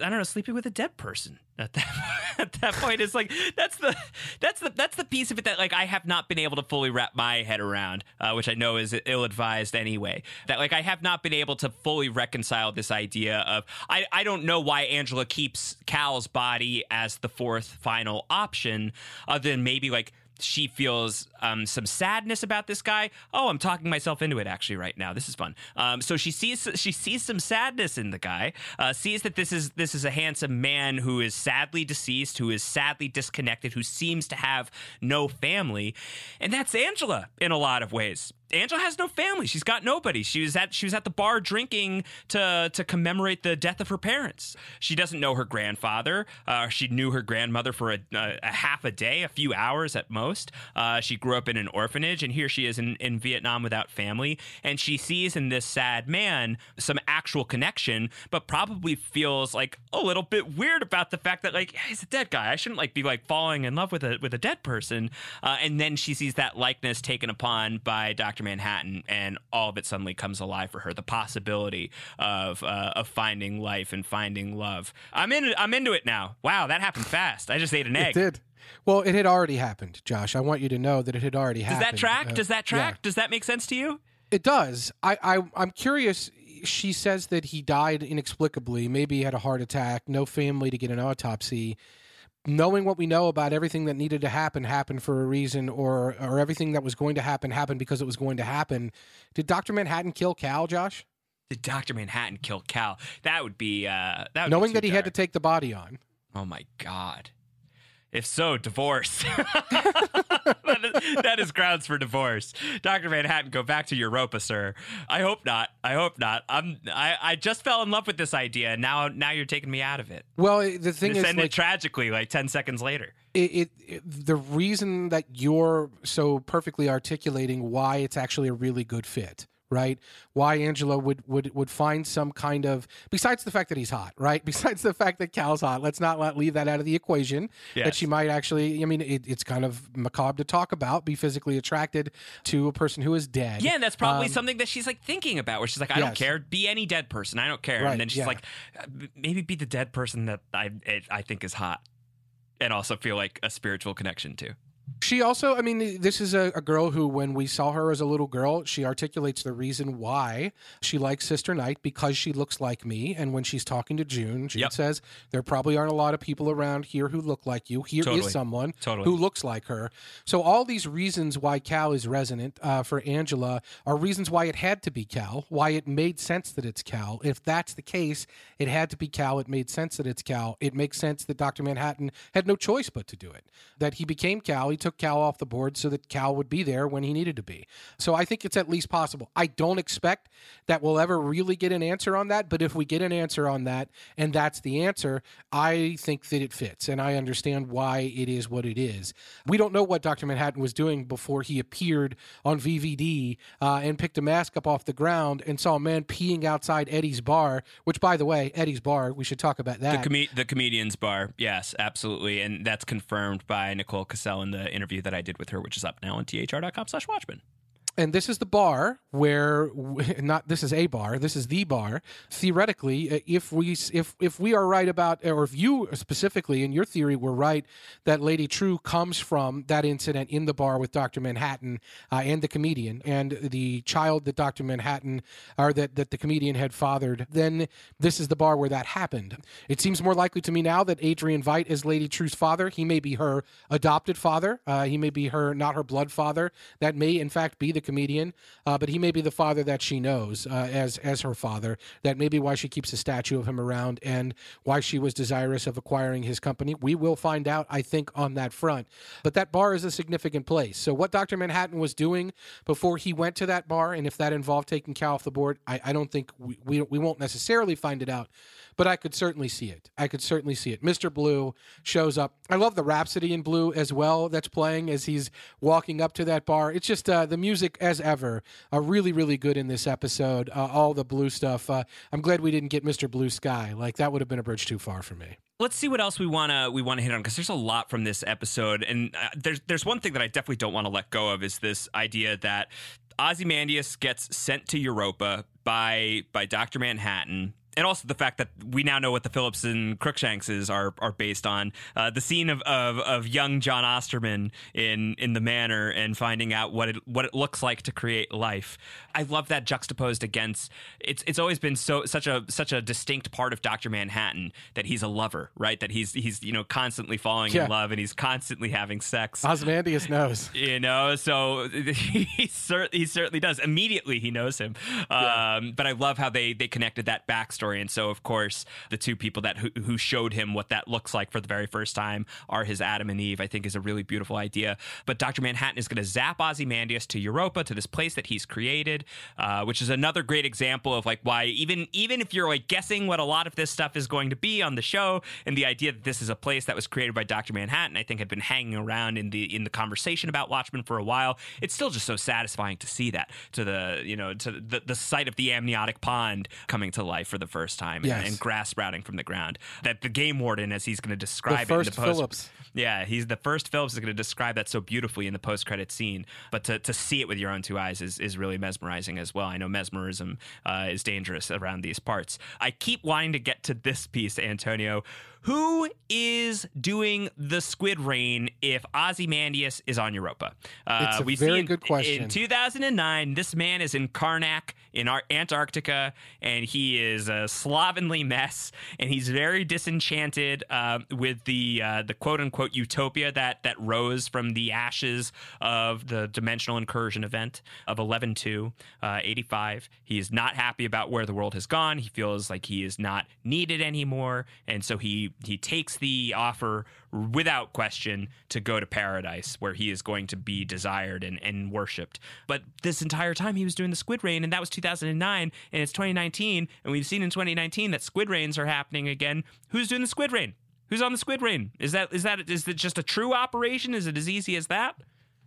I don't know, sleeping with a dead person at that at that point. It's like that's the that's the that's the piece of it that like I have not been able to fully wrap my head around, uh, which I know is ill advised anyway. That like I have not been able to fully reconcile this idea of I I don't know why Angela keeps Cal's body as the fourth final option, other than maybe like she feels um, some sadness about this guy. Oh, I'm talking myself into it actually right now. This is fun. Um, so she sees she sees some sadness in the guy. Uh, sees that this is this is a handsome man who is sadly deceased, who is sadly disconnected, who seems to have no family, and that's Angela in a lot of ways. Angela has no family. She's got nobody. She was at she was at the bar drinking to to commemorate the death of her parents. She doesn't know her grandfather. Uh, she knew her grandmother for a, a, a, half a day, a few hours at most. Uh, she grew up in an orphanage, and here she is in, in Vietnam without family. And she sees in this sad man some actual connection, but probably feels like a little bit weird about the fact that like he's a dead guy. I shouldn't like be like falling in love with a with a dead person. Uh, and then she sees that likeness taken upon by Dr. Manhattan, and all of it suddenly comes alive for her. The possibility of uh, of finding life and finding love. I'm in. I'm into it now. Wow, that happened fast. I just ate an egg. It did. Well, it had already happened, Josh. I want you to know that it had already does happened. Does that track? Uh, does that track? Yeah. Does that make sense to you? It does. I, I I'm curious. She says that he died inexplicably. Maybe he had a heart attack. No family to get an autopsy knowing what we know about everything that needed to happen happened for a reason or or everything that was going to happen happened because it was going to happen did dr manhattan kill cal josh Did Doctor Manhattan kill Cal? That would be uh, that would be Knowing that he had to take the body on. Oh my god. If so, divorce. that, is, that is grounds for divorce. Doctor Manhattan, go back to Europa, sir. I hope not. I hope not. I'm. I, I just fell in love with this idea, and now now you're taking me out of it. Well, eh, the thing is, ended like, tragically, like ten seconds later. it, it, it the reason that you're so perfectly articulating why it's actually a really good fit right? Why angela would would would find some kind of besides the fact that he's hot right? Besides the fact that cal's hot let's not let, leave that out of the equation. That she might actually i mean it, it's kind of macabre to talk about be physically attracted to a person who is dead. Yeah, and that's probably Um, something that she's like thinking about, where she's like, I don't care, be any dead person, I don't care. Right, and then she's yeah. like, "Uh, maybe be the dead person that I I think is hot, and also feel like a spiritual connection to. She also, I mean, this is a, a girl who, when we saw her as a little girl, she articulates the reason why she likes Sister Night because she looks like me. And when she's talking to June, June Yep. says, There probably aren't a lot of people around here who look like you. Here is Totally. someone Totally. who looks like her. So, all these reasons why Cal is resonant uh, for Angela are reasons why it had to be Cal, why it made sense that it's Cal. If that's the case, it had to be Cal. It made sense that it's Cal. It makes sense that Dr. Manhattan had no choice but to do it. That he became Cal. He took Cal off the board so that Cal would be there when he needed to be. So I think it's at least possible. I don't expect that we'll ever really get an answer on that, but if we get an answer on that and that's the answer, I think that it fits and I understand why it is what it is. We don't know what Dr. Manhattan was doing before he appeared on VVD uh, and picked a mask up off the ground and saw a man peeing outside Eddie's bar, which, by the way, Eddie's bar, we should talk about that. The, com- the comedian's bar, yes, absolutely, and that's confirmed by Nicole Kassell in the interview that I did with her, which is up now on thr.com/slash Watchmen. And this is the bar where not this is a bar this is the bar. Theoretically uh, if we if if we are right about or if you specifically in your theory were right that lady Trieu comes from that incident in the bar with dr manhattan uh, and the comedian and the child that dr manhattan or that that the comedian had fathered then this is the bar where that happened. It seems more likely to me now that adrian veidt is lady Trieu's father. He may be her adopted father. Uh, he may be her not her blood father. That may in fact be the comedian uh, but he may be the father that she knows uh, as as her father that may be why she keeps a statue of him around and why she was desirous of acquiring his company. We will find out i think on that front. But that bar is a significant place. So what dr manhattan was doing before he went to that bar and if that involved taking cal off the board i, I don't think we, we, we won't necessarily find it out but I could certainly see it. I could certainly see it. Mr. Blue shows up. I love the Rhapsody in Blue as well that's playing as he's walking up to that bar. It's just uh, the music, as ever, are really, really good in this episode. Uh, all the blue stuff. Uh, I'm glad we didn't get Mr. Blue Sky. Like that would have been a bridge too far for me. Let's see what else we wanna we wanna hit on because there's a lot from this episode, and uh, there's there's one thing that I definitely don't want to let go of is this idea that Ozymandias gets sent to Europa by by Doctor Manhattan. And also the fact that we now know what the Phillips and Crookshankses are are based on. Uh, the scene of, of, of young Jon Osterman in in the manor and finding out what it what it looks like to create life. I love that juxtaposed against. It's it's always been so such a such a distinct part of Doctor Manhattan that he's a lover, right? That he's he's you know constantly falling Yeah. in love and he's constantly having sex. Ozymandias knows. You know, so he, cer- he certainly does. Immediately, he knows him. Um, but I love how they they connected that backstory, and so of course the two people that who, who showed him what that looks like for the very first time are his Adam and Eve. I think is a really beautiful idea. But Doctor Manhattan is going to zap Ozymandias to Europa to this place that he's created, uh, which is another great example of like why even even if you're like guessing what a lot of this stuff is going to be on the show, and the idea that this is a place that was created by Doctor Manhattan, I think had been hanging around in the in the conversation about Watchmen for a while. It's still just so satisfying to see that to the you know to the, the sight of the amniotic pond coming to life for the first time and, Yes. and grass sprouting from the ground. That the game warden, as he's going to describe The it in first the post, Phillips. yeah, he's the first Phillips is going to describe that so beautifully in the post credit scene. But to, to see it with your own two eyes is, is really mesmerizing as well. I know mesmerism uh, is dangerous around these parts. I keep wanting to get to this piece, Antonio. Who is doing the Squid Rain if Ozymandias is on Europa? Uh, It's a we very see in- good question. In 2009, this man is in Karnak, in our Antarctica, and he is a slovenly mess, and he's very disenchanted uh, with the uh, the quote unquote utopia that that rose from the ashes of the dimensional incursion event of 11 uh, 85. He is not happy about where the world has gone. He feels like he is not needed anymore, and so he he takes the offer without question to go to paradise where he is going to be desired and, and worshipped. But this entire time he was doing the squid rain, and that was 2009, and it's 2019, and we've seen in 2019 that squid rains are happening again. Who's doing the squid rain? Who's on the squid rain? Is that is that is it just a Trieu operation? Is it as easy as that?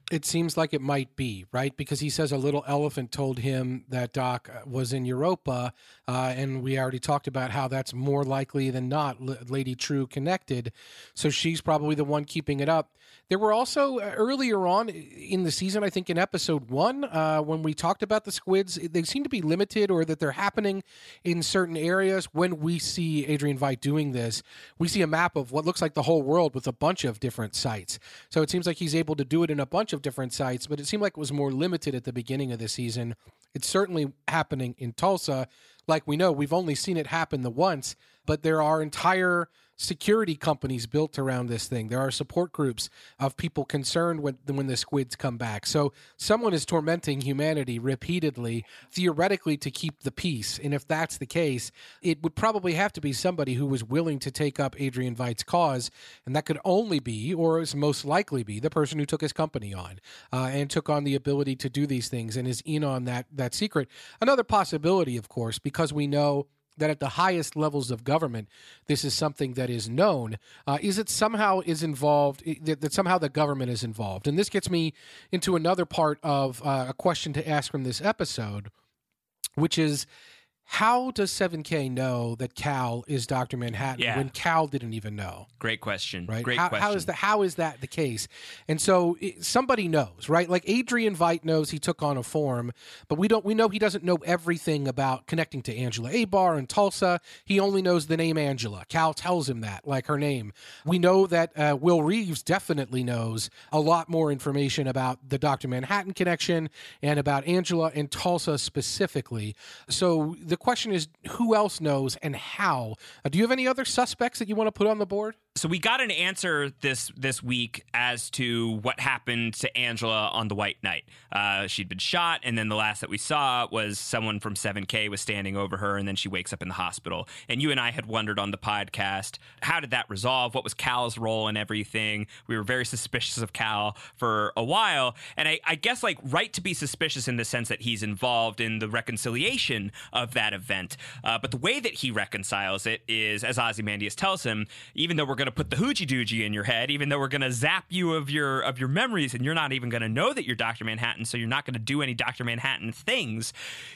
It seems like it might be, right? Because he says a little elephant told him that Doc uh, was in Europa, uh, and we already talked about how that's more likely than not L- Lady Trieu connected. So she's probably the one keeping it up. There were also uh, earlier on in the season, I think in episode one, uh, when we talked about the squids, they seem to be limited or that they're happening in certain areas. When we see Adrian Veidt doing this, we see a map of what looks like the whole world with a bunch of different sites. So it seems like he's able to do it in a bunch of different sites, but it seemed like it was more limited at the beginning of the season. It's certainly happening in Tulsa. Like we know, we've only seen it happen the once, but there are entire security companies built around this thing. There are support groups of people concerned when when the squids come back. So someone is tormenting humanity repeatedly, theoretically to keep the peace. And if that's the case, it would probably have to be somebody who was willing to take up Adrian Veidt's cause, and that could only be, or is most likely be, the person who took his company on uh, and took on the ability to do these things and is in on that that secret. Another possibility, of course, because we know that at the highest levels of government, this is something that is known. Uh, is it somehow is involved that, that, somehow the government is involved? And this gets me into another part of uh, a question to ask from this episode, which is how does 7K know that Cal is Dr. Manhattan Yeah. when Cal didn't even know? Great question. Right? Great how, question. how is that? How is that the case? And so it, somebody knows, right? Like Adrian Veidt knows he took on a form, but we don't. We know he doesn't know everything about connecting to Angela Abar and Tulsa. He only knows the name Angela. Cal tells him that, like her name. We know that uh, Will Reeves definitely knows a lot more information about the Doctor Manhattan connection and about Angela and Tulsa specifically. So the question is, who else knows and how? Uh, do you have any other suspects that you want to put on the board? So we got an answer this this week as to what happened to Angela on the White Night. Uh, she'd been shot, and then the last that we saw was someone from 7K was standing over her, and then she wakes up in the hospital. And you and I had wondered on the podcast, how did that resolve? What was Cal's role in everything? We were very suspicious of Cal for a while, and I, I guess like right to be suspicious in the sense that he's involved in the reconciliation of that event. Uh, but the way that he reconciles it is, as Ozymandias tells him, even though we're going to put the hoochie doochie in your head, even though we're going to zap you of your of your memories, and you're not even going to know that you're Doctor Manhattan, so you're not going to do any Doctor Manhattan things.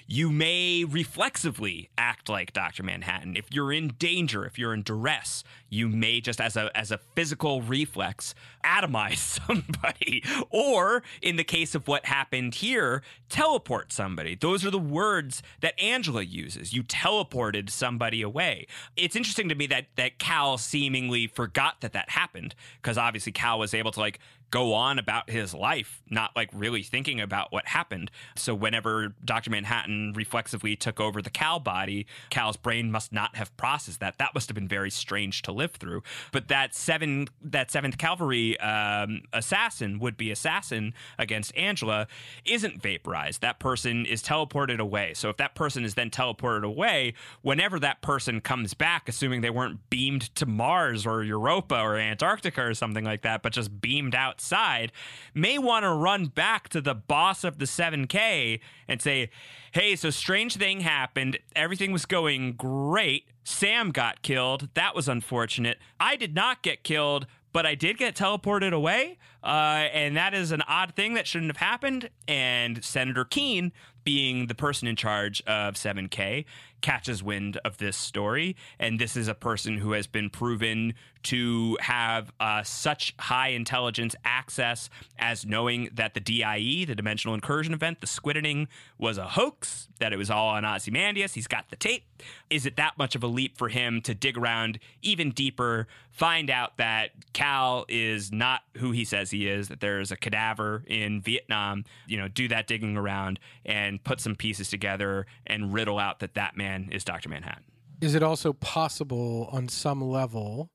You may reflexively act like Doctor Manhattan. If you're in danger, if you're in duress, you may just as a as a physical reflex atomize somebody, or in the case of what happened here, teleport somebody. Those are the words that Angela uses. You teleported somebody away. It's interesting to me that that Cal seemingly forgot that that happened because obviously Cal was able to like go on about his life, not like really thinking about what happened. So whenever Dr. Manhattan reflexively took over the Cal body, Cal's brain must not have processed that. That must have been very strange to live through. But that seven that seventh cavalry um, assassin would be assassin against Angela isn't vaporized. That person is teleported away. So if that person is then teleported away, whenever that person comes back, assuming they weren't beamed to Mars or Europa or Antarctica or something like that, but just beamed outside, may want to run back to the boss of the 7K and say, hey, so strange thing happened. Everything was going great. Sam got killed. That was unfortunate. I did not get killed but I did get teleported away, uh, and that is an odd thing that shouldn't have happened. And Senator Keene, being the person in charge of 7K, catches wind of this story. And this is a person who has been proven to have uh, such high intelligence access as knowing that the DIE, the Dimensional Incursion event, the squiddening, was a hoax, that it was all on Ozymandias. He's got the tape. Is it that much of a leap for him to dig around even deeper, find out that Cal is not who he says he is, that there's a cadaver in Vietnam, you know, do that digging around and put some pieces together and riddle out that that man is Dr. Manhattan? Is it also possible on some level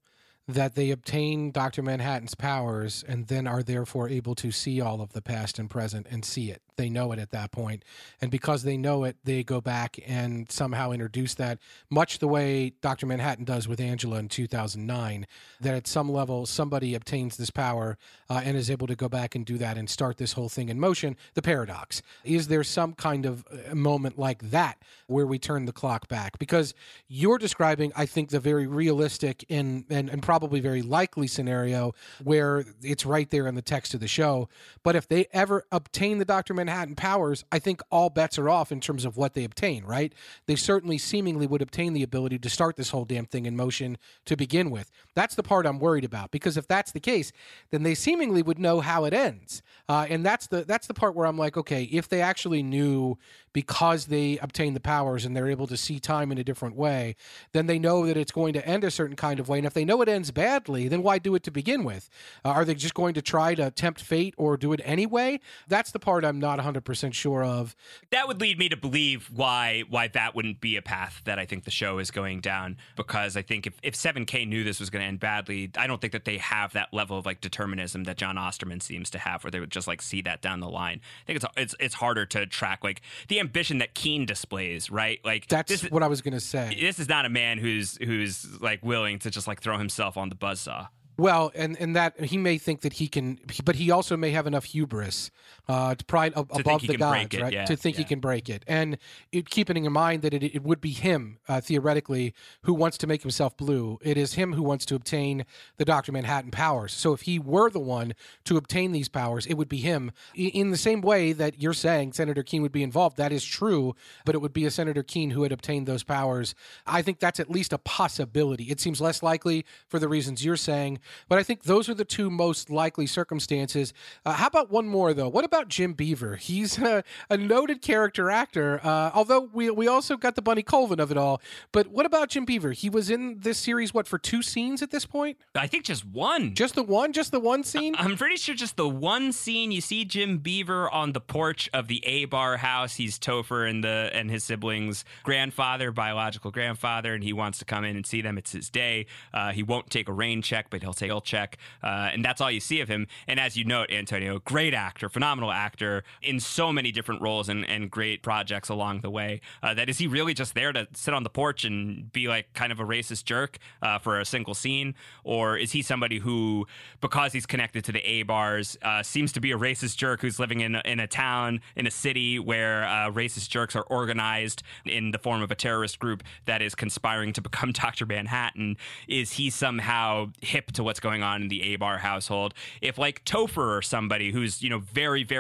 that they obtain Dr. Manhattan's powers and then are therefore able to see all of the past and present and see it. They know it at that point. And because they know it, they go back and somehow introduce that, much the way Dr. Manhattan does with Angela in 2009, that at some level somebody obtains this power uh, and is able to go back and do that and start this whole thing in motion. The paradox. Is there some kind of uh, moment like that where we turn the clock back? Because you're describing, I think, the very realistic and, and, and probably very likely scenario where it's right there in the text of the show. But if they ever obtain the Dr. Manhattan powers, I think all bets are off in terms of what they obtain, right? They certainly seemingly would obtain the ability to start this whole damn thing in motion to begin with. That's the part I'm worried about because if that's the case, then they seemingly would know how it ends. Uh, and that's the that's the part where I'm like, okay, if they actually knew because they obtain the powers and they're able to see time in a different way, then they know that it's going to end a certain kind of way. And if they know it ends badly, then why do it to begin with? Uh, are they just going to try to tempt fate or do it anyway? That's the part I'm not 100% sure of. That would lead me to believe why why that wouldn't be a path that I think the show is going down because I think if, if 7K knew this was going to end badly, I don't think that they have that level of like determinism that Jon Osterman seems to have where they would just like see that down the line. I think it's it's it's harder to track like the ambition that Keene displays, right? Like That's this, what I was going to say. This is not a man who's who's like willing to just like throw himself on the buzzsaw. Well, and and that he may think that he can, but he also may have enough hubris, uh, to pride ab- above he the can gods, break it, right? yeah, to think he can break it, and it, keeping in mind that it, it would be him uh, theoretically who wants to make himself blue. It is him who wants to obtain the Doctor Manhattan powers. So if he were the one to obtain these powers, it would be him. In the same way that you're saying Senator Keene would be involved, that is true, but it would be a Senator Keene who had obtained those powers. I think that's at least a possibility. It seems less likely for the reasons you're saying, but I think those are the two most likely circumstances. Uh, how about one more though? What about Jim Beaver? He's a, a noted character actor, uh, although we we also got the Bunny Colvin of it all. But what about Jim Beaver? He was in this series what for two scenes at this point? I think just one. Just the one? Just the one scene? I'm pretty sure just the one scene you see Jim Beaver on the porch of the Abar house. He's Topher and the and his siblings' grandfather, biological grandfather, and he wants to come in and see them. It's his day. Uh, he won't take a rain check, but he'll take a check, uh, and that's all you see of him. And as you note, Antonio, great actor, phenomenal actor in so many different roles and, and great projects along the way. Uh, that is he really just there to sit on the porch and be like kind of a racist jerk uh, for a single scene, or is he somebody who, because he's connected to the Abars, uh, seems to be a racist jerk who's living in in a town in a city where uh, racist jerks are organized in the form of a terrorist group that is conspiring to become Doctor Manhattan? Is he somehow hip to what's going on in the Abar household? If like Topher or somebody who's you know very very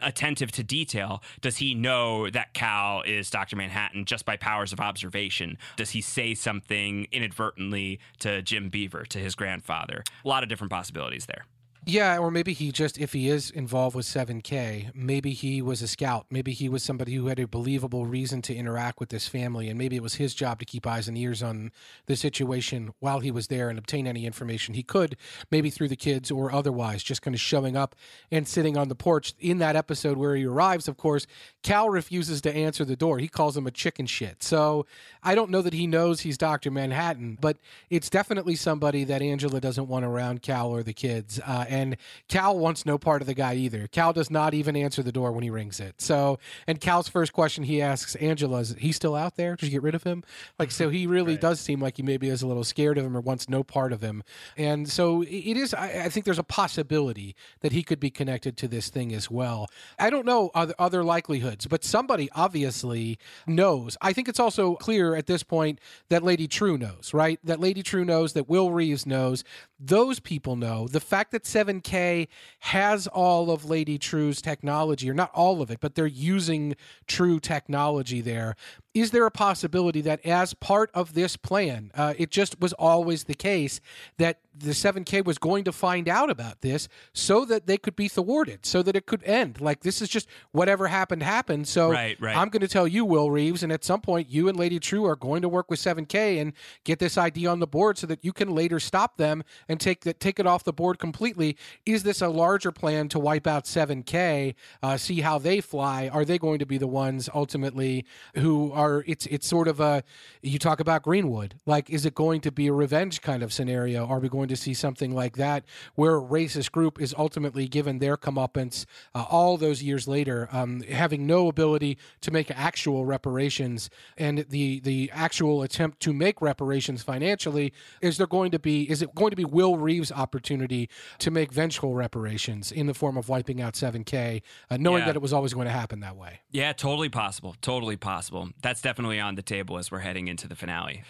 attentive to detail, does he know that Cal is Doctor Manhattan just by powers of observation? Does he say something inadvertently to Jim Beaver, to his grandfather? A lot of different possibilities there. Yeah, or maybe he just, if he is involved with 7K, maybe he was a scout. Maybe he was somebody who had a believable reason to interact with this family, and maybe it was his job to keep eyes and ears on the situation while he was there and obtain any information he could, maybe through the kids or otherwise, just kind of showing up and sitting on the porch. In that episode where he arrives, of course, Cal refuses to answer the door. He calls him a chicken shit. So I don't know that he knows he's Dr. Manhattan, but it's definitely somebody that Angela doesn't want around Cal or the kids. Uh, and Cal wants no part of the guy either. Cal does not even answer the door when he rings it. So, and Cal's first question he asks Angela is, "He still out there? Did you get rid of him?" Like, so he really does seem like he maybe is a little scared of him or wants no part of him. And so it it is. I, I think there's a possibility that he could be connected to this thing as well. I don't know other, other likelihoods, but somebody obviously knows. I think it's also clear at this point that Lady Trieu knows, right? That Lady Trieu knows, that Will Reeves knows, those people know. The fact that 7K has all of Lady Trieu's technology, or not all of it, but they're using Trieu technology there. Is there a possibility that as part of this plan, uh, it just was always the case that the 7K was going to find out about this so that they could be thwarted, so that it could end? Like, this is just whatever happened, happened. So Right, right. I'm going to tell you, Will Reeves, and at some point, you and Lady Trieu are going to work with 7K and get this idea on the board so that you can later stop them and take that take it off the board completely. Is this a larger plan to wipe out 7K? Uh, see how they fly. Are they going to be the ones ultimately who are? It's it's sort of a. You talk about Greenwood. Like, is it going to be a revenge kind of scenario? Are we going to see something like that where a racist group is ultimately given their comeuppance uh, all those years later, um, having no ability to make actual reparations, and the the actual attempt to make reparations financially is there going to be is it going to be Will Reeves' opportunity to make vengeful reparations in the form of wiping out 7K, uh, knowing Yeah. that it was always going to happen that way? Yeah, totally possible. Totally possible. That's definitely on the table as we're heading into the finale.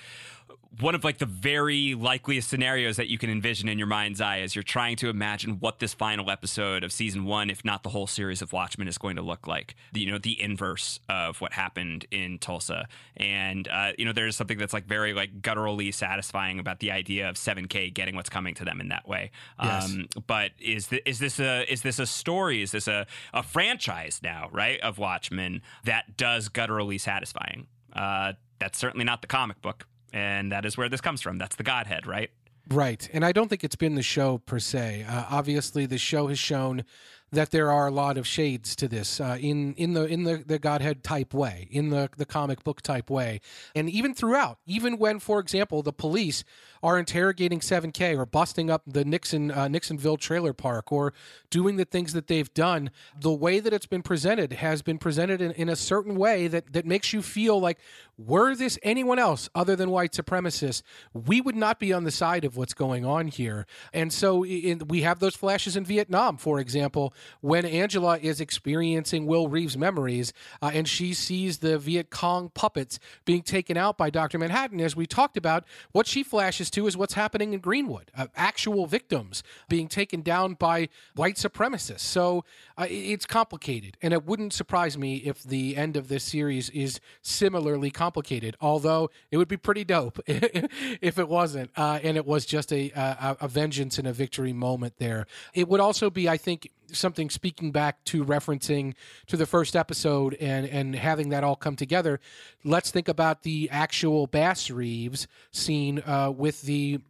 One of like the very likeliest scenarios that you can envision in your mind's eye as you're trying to imagine what this final episode of season one, if not the whole series of Watchmen, is going to look like. The, you know, the inverse of what happened in Tulsa, and uh, you know, there's something that's like very like gutturally satisfying about the idea of 7K getting what's coming to them in that way. Yes. Um, but is th- is this a is this a story? Is this a, a franchise now, right? Of Watchmen that does gutturally satisfying. Uh, that's certainly not the comic book, and that is where this comes from. That's the Godhead, right? Right. And I don't think it's been the show per se. Uh, obviously, the show has shown that there are a lot of shades to this uh, in in the in the, the Godhead type way, in the the comic book type way, and even throughout, even when, for example, the police are interrogating 7K or busting up the Nixon uh, Nixonville trailer park or doing the things that they've done, the way that it's been presented has been presented in, in a certain way that that makes you feel like were this anyone else other than white supremacists, we would not be on the side of what's going on here. And so in, we have those flashes in Vietnam, for example, when Angela is experiencing Will Reeves' memories uh, and she sees the Viet Cong puppets being taken out by Dr. Manhattan. As we talked about, what she flashes to is what's happening in Greenwood uh, actual victims being taken down by white supremacists. So uh, it's complicated. And it wouldn't surprise me if the end of this series is similarly complicated, although it would be pretty dope if it wasn't. Uh, and it was just a, a, a vengeance and a victory moment there. It would also be, I think, something speaking back to referencing to the first episode and and having that all come together. Let's think about the actual Bass Reeves scene uh, with the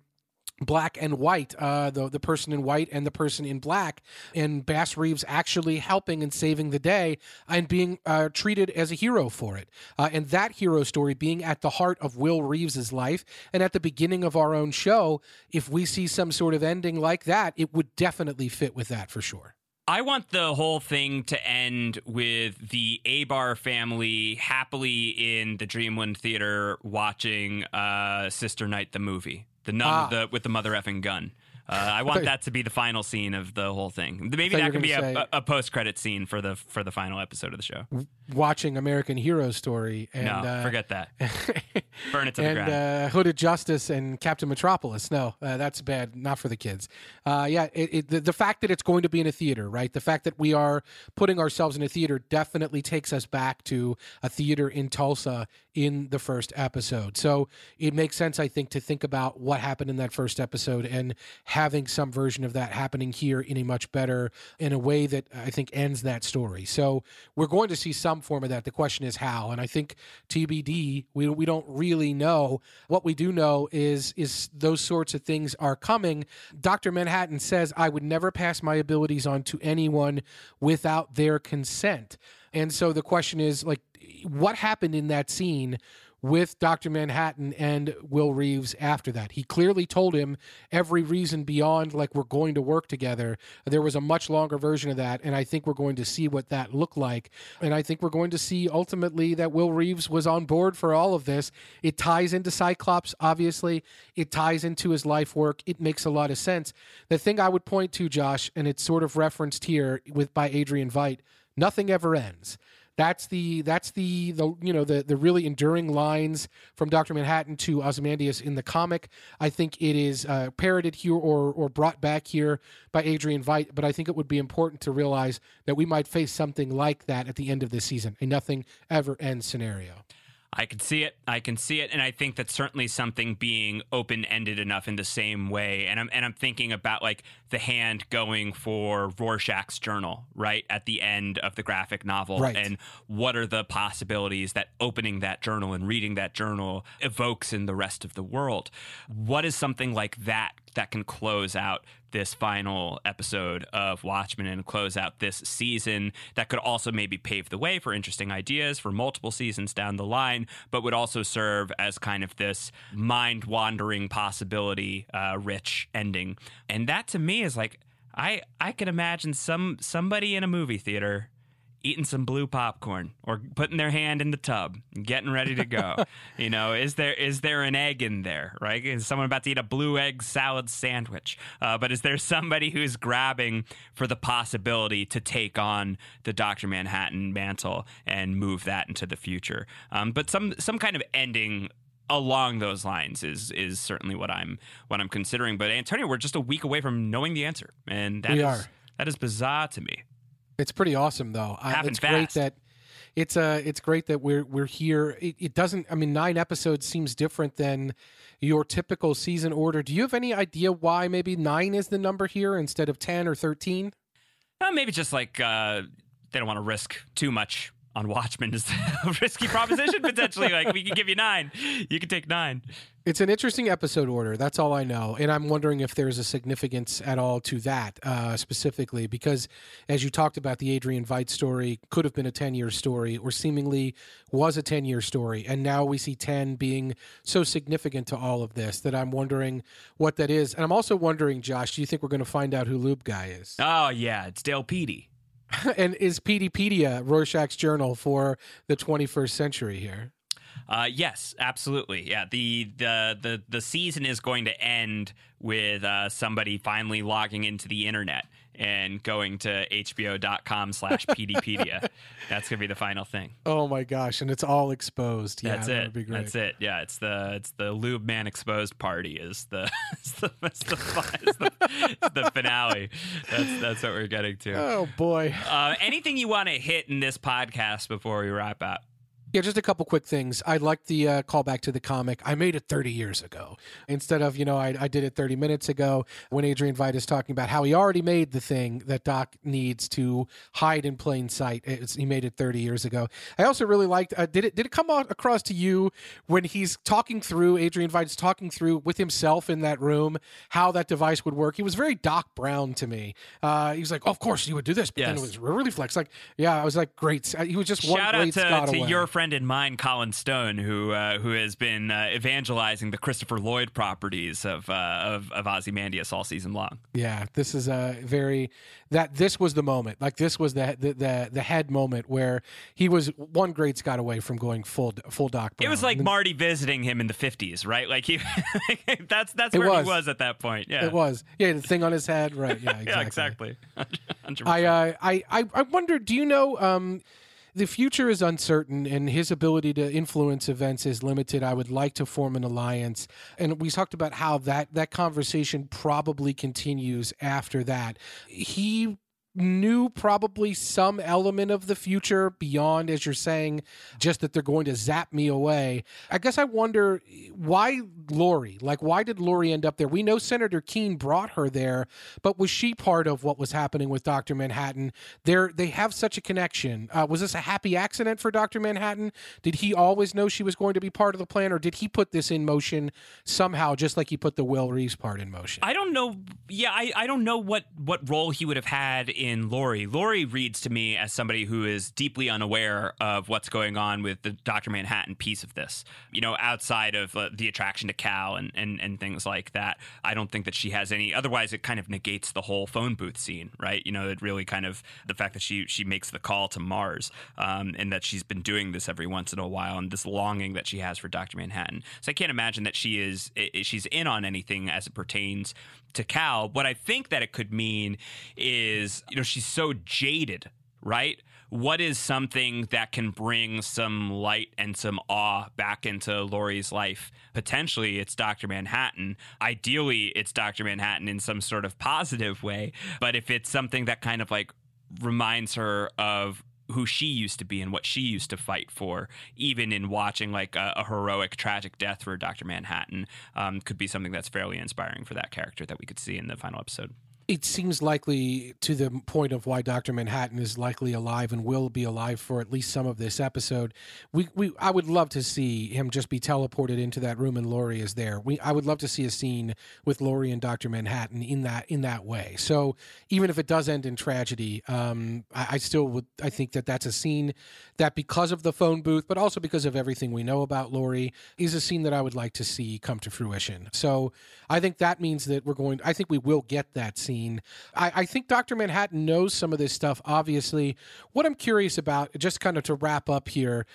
black and white, uh, the the person in white and the person in black, and Bass Reeves actually helping and saving the day and being uh, treated as a hero for it, uh, and that hero story being at the heart of Will Reeves's life and at the beginning of our own show. If we see some sort of ending like that, it would definitely fit with that for sure. I want the whole thing to end with the Abar family happily in the Dreamland Theater watching uh, Sister Night the movie, the nun Ah. with, the, with the mother effing gun. Uh, I want that to be the final scene of the whole thing. Maybe that can be a, say- a, a post credit scene for the for the final episode of the show. Watching American Hero Story and no, uh, forget that. Burn it to the ground. uh, Hooded Justice and Captain Metropolis. No, uh, that's bad. Not for the kids. Uh, yeah, it, it, the, the fact that it's going to be in a theater, right? The fact that we are putting ourselves in a theater definitely takes us back to a theater in Tulsa in the first episode. So it makes sense, I think, to think about what happened in that first episode and having some version of that happening here in a much better, in a way that I think ends that story. So we're going to see some form of that. The question is how, and I think TBD. We we don't really know. What we do know is is those sorts of things are coming. Doctor Manhattan says I would never pass my abilities on to anyone without their consent. And so the question is like what happened in that scene with Dr. Manhattan and Will Reeves after that. He clearly told him every reason beyond like we're going to work together. There was a much longer version of that and I think we're going to see what that looked like. And I think we're going to see ultimately that Will Reeves was on board for all of this. It ties into Cyclops obviously. It ties into his life work. It makes a lot of sense. The thing I would point to Josh and it's sort of referenced here with by Adrian Veidt, nothing ever ends That's the that's the the you know the the really enduring lines from Doctor Manhattan to Ozymandias in the comic. I think it is uh, parroted here or or brought back here by Adrian Veidt, but I think it would be important to realize that we might face something like that at the end of this season, a nothing ever ends scenario. I can see it. I can see it, and I think that's certainly something being open ended enough in the same way. And I'm and I'm thinking about like the hand going for Rorschach's journal right at the end of the graphic novel, Right. and what are the possibilities that opening that journal and reading that journal evokes in the rest of the world? What is something like that that can close out this final episode of Watchmen and close out this season that could also maybe pave the way for interesting ideas for multiple seasons down the line, but would also serve as kind of this mind wandering possibility uh, rich ending. And that to me is like I I can imagine some somebody in a movie theater eating some blue popcorn or putting their hand in the tub and getting ready to go. you know, is there is there an egg in there, right? Is someone about to eat a blue egg salad sandwich? Uh, but is there somebody who's grabbing for the possibility to take on the Doctor Manhattan mantle and move that into the future? Um, but some some kind of ending along those lines is is certainly what I'm what I'm considering. But Antonio, we're just a week away from knowing the answer, and that We is- are. that is bizarre to me. It's pretty awesome, though. Uh, it's great that it's uh, it's great that we're we're here. It, it doesn't. I mean, nine episodes seems different than your typical season order. Do you have any idea why maybe nine is the number here instead of ten or thirteen? Uh, maybe just like uh, they don't want to risk too much on Watchmen. Is a risky proposition potentially. Like we can give you nine, you can take nine. It's an interesting episode order. That's all I know, and I'm wondering if there's a significance at all to that uh, specifically, because as you talked about, the Adrian Veidt story could have been a 10 year story, or seemingly was a 10 year story, and now we see 10 being so significant to all of this that I'm wondering what that is, and I'm also wondering, Josh, do you think we're going to find out who Lube Guy is? Oh yeah, it's Dale Petey. and is Peteypedia Rorschach's journal for the 21st century here? Uh, yes, absolutely. Yeah, the, the the the season is going to end with uh, somebody finally logging into the internet and going to hbo.com slash peteypedia. That's gonna be the final thing. Oh my gosh, and it's all exposed. Yeah, That's that it. would be great. That's it. Yeah, it's the it's the lube man exposed party is the it's the is the, is the, is the finale. That's that's what we're getting to. Oh boy. Uh, anything you want to hit in this podcast before we wrap up? Yeah, just a couple quick things. I like the uh, callback to the comic. I made it 30 years ago instead of, you know, I, I did it 30 minutes ago when Adrian Veidt is talking about how he already made the thing that Doc needs to hide in plain sight. It's, he made it 30 years ago. I also really liked, uh, did it did it come across to you when he's talking through, Adrian Veidt's talking through with himself in that room, how that device would work? He was very Doc Brown to me. Uh, he was like, of course you would do this, but then it was really flex. Like, yeah, I was like, great. He was just one Shout out great to, Scott to away. your friend and mine, Colin Stone, who uh, who has been uh, evangelizing the Christopher Lloyd properties of uh, of, of Ozymandias all season long. Yeah, this is a very that this was the moment. Like this was the the the, the head moment where he was one great Scott away from going full full Doc. It was like And Marty visiting him in the fifties, right? Like he, that's that's where was. he was at that point. Yeah, it was yeah the thing on his head right yeah exactly. yeah, exactly. 100%. I, uh, I I I wonder. Do you know? Um, the future is uncertain, and his ability to influence events is limited. I would like to form an alliance, and we talked about how that that conversation probably continues after that. He knew probably some element of the future beyond as you're saying just that they're going to zap me away. I guess i wonder why Laurie? Like why did Laurie end up there? We know senator keene brought her there but was she part of what was happening with dr manhattan? There they have such a connection. Uh, was this a happy accident for dr manhattan? Did he always know she was going to be part of the plan or did he put this in motion somehow just like he put the will reeves part in motion? I don't know. Yeah, I, I don't know what, what role he would have had in Laurie. Laurie reads to me as somebody who is deeply unaware of what's going on with the Dr. Manhattan piece of this. You know, outside of uh, the attraction to Cal and, and, and things like that, I don't think that she has any. Otherwise, it kind of negates the whole phone booth scene, right? You know, it really kind of the fact that she she makes the call to Mars um, and that she's been doing this every once in a while and this longing that she has for Dr. Manhattan. So I can't imagine that she is she's in on anything as it pertains to Cal. What I think that it could mean is, you know, she's so jaded, right? what is something that can bring some light and some awe back into Laurie's life? Potentially, it's Dr. Manhattan. Ideally, it's Dr. Manhattan in some sort of positive way. But if it's something that kind of like reminds her of who she used to be and what she used to fight for, even in watching like a, a heroic, tragic death for Dr. Manhattan, um, could be something that's fairly inspiring for that character that we could see in the final episode it seems likely to the point of why Dr. Manhattan is likely alive and will be alive for at least some of this episode. We, we I would love to see him just be teleported into that room and Laurie is there. We I would love to see a scene with Laurie and Dr. Manhattan in that in that way. So even if it does end in tragedy, um, I, I still would I think that that's a scene that because of the phone booth, but also because of everything we know about Laurie, is a scene that I would like to see come to fruition. So I think that means that we're going. I think we will get that scene. I, I think Doctor Manhattan knows some of this stuff. Obviously, what I'm curious about, just kind of to wrap up here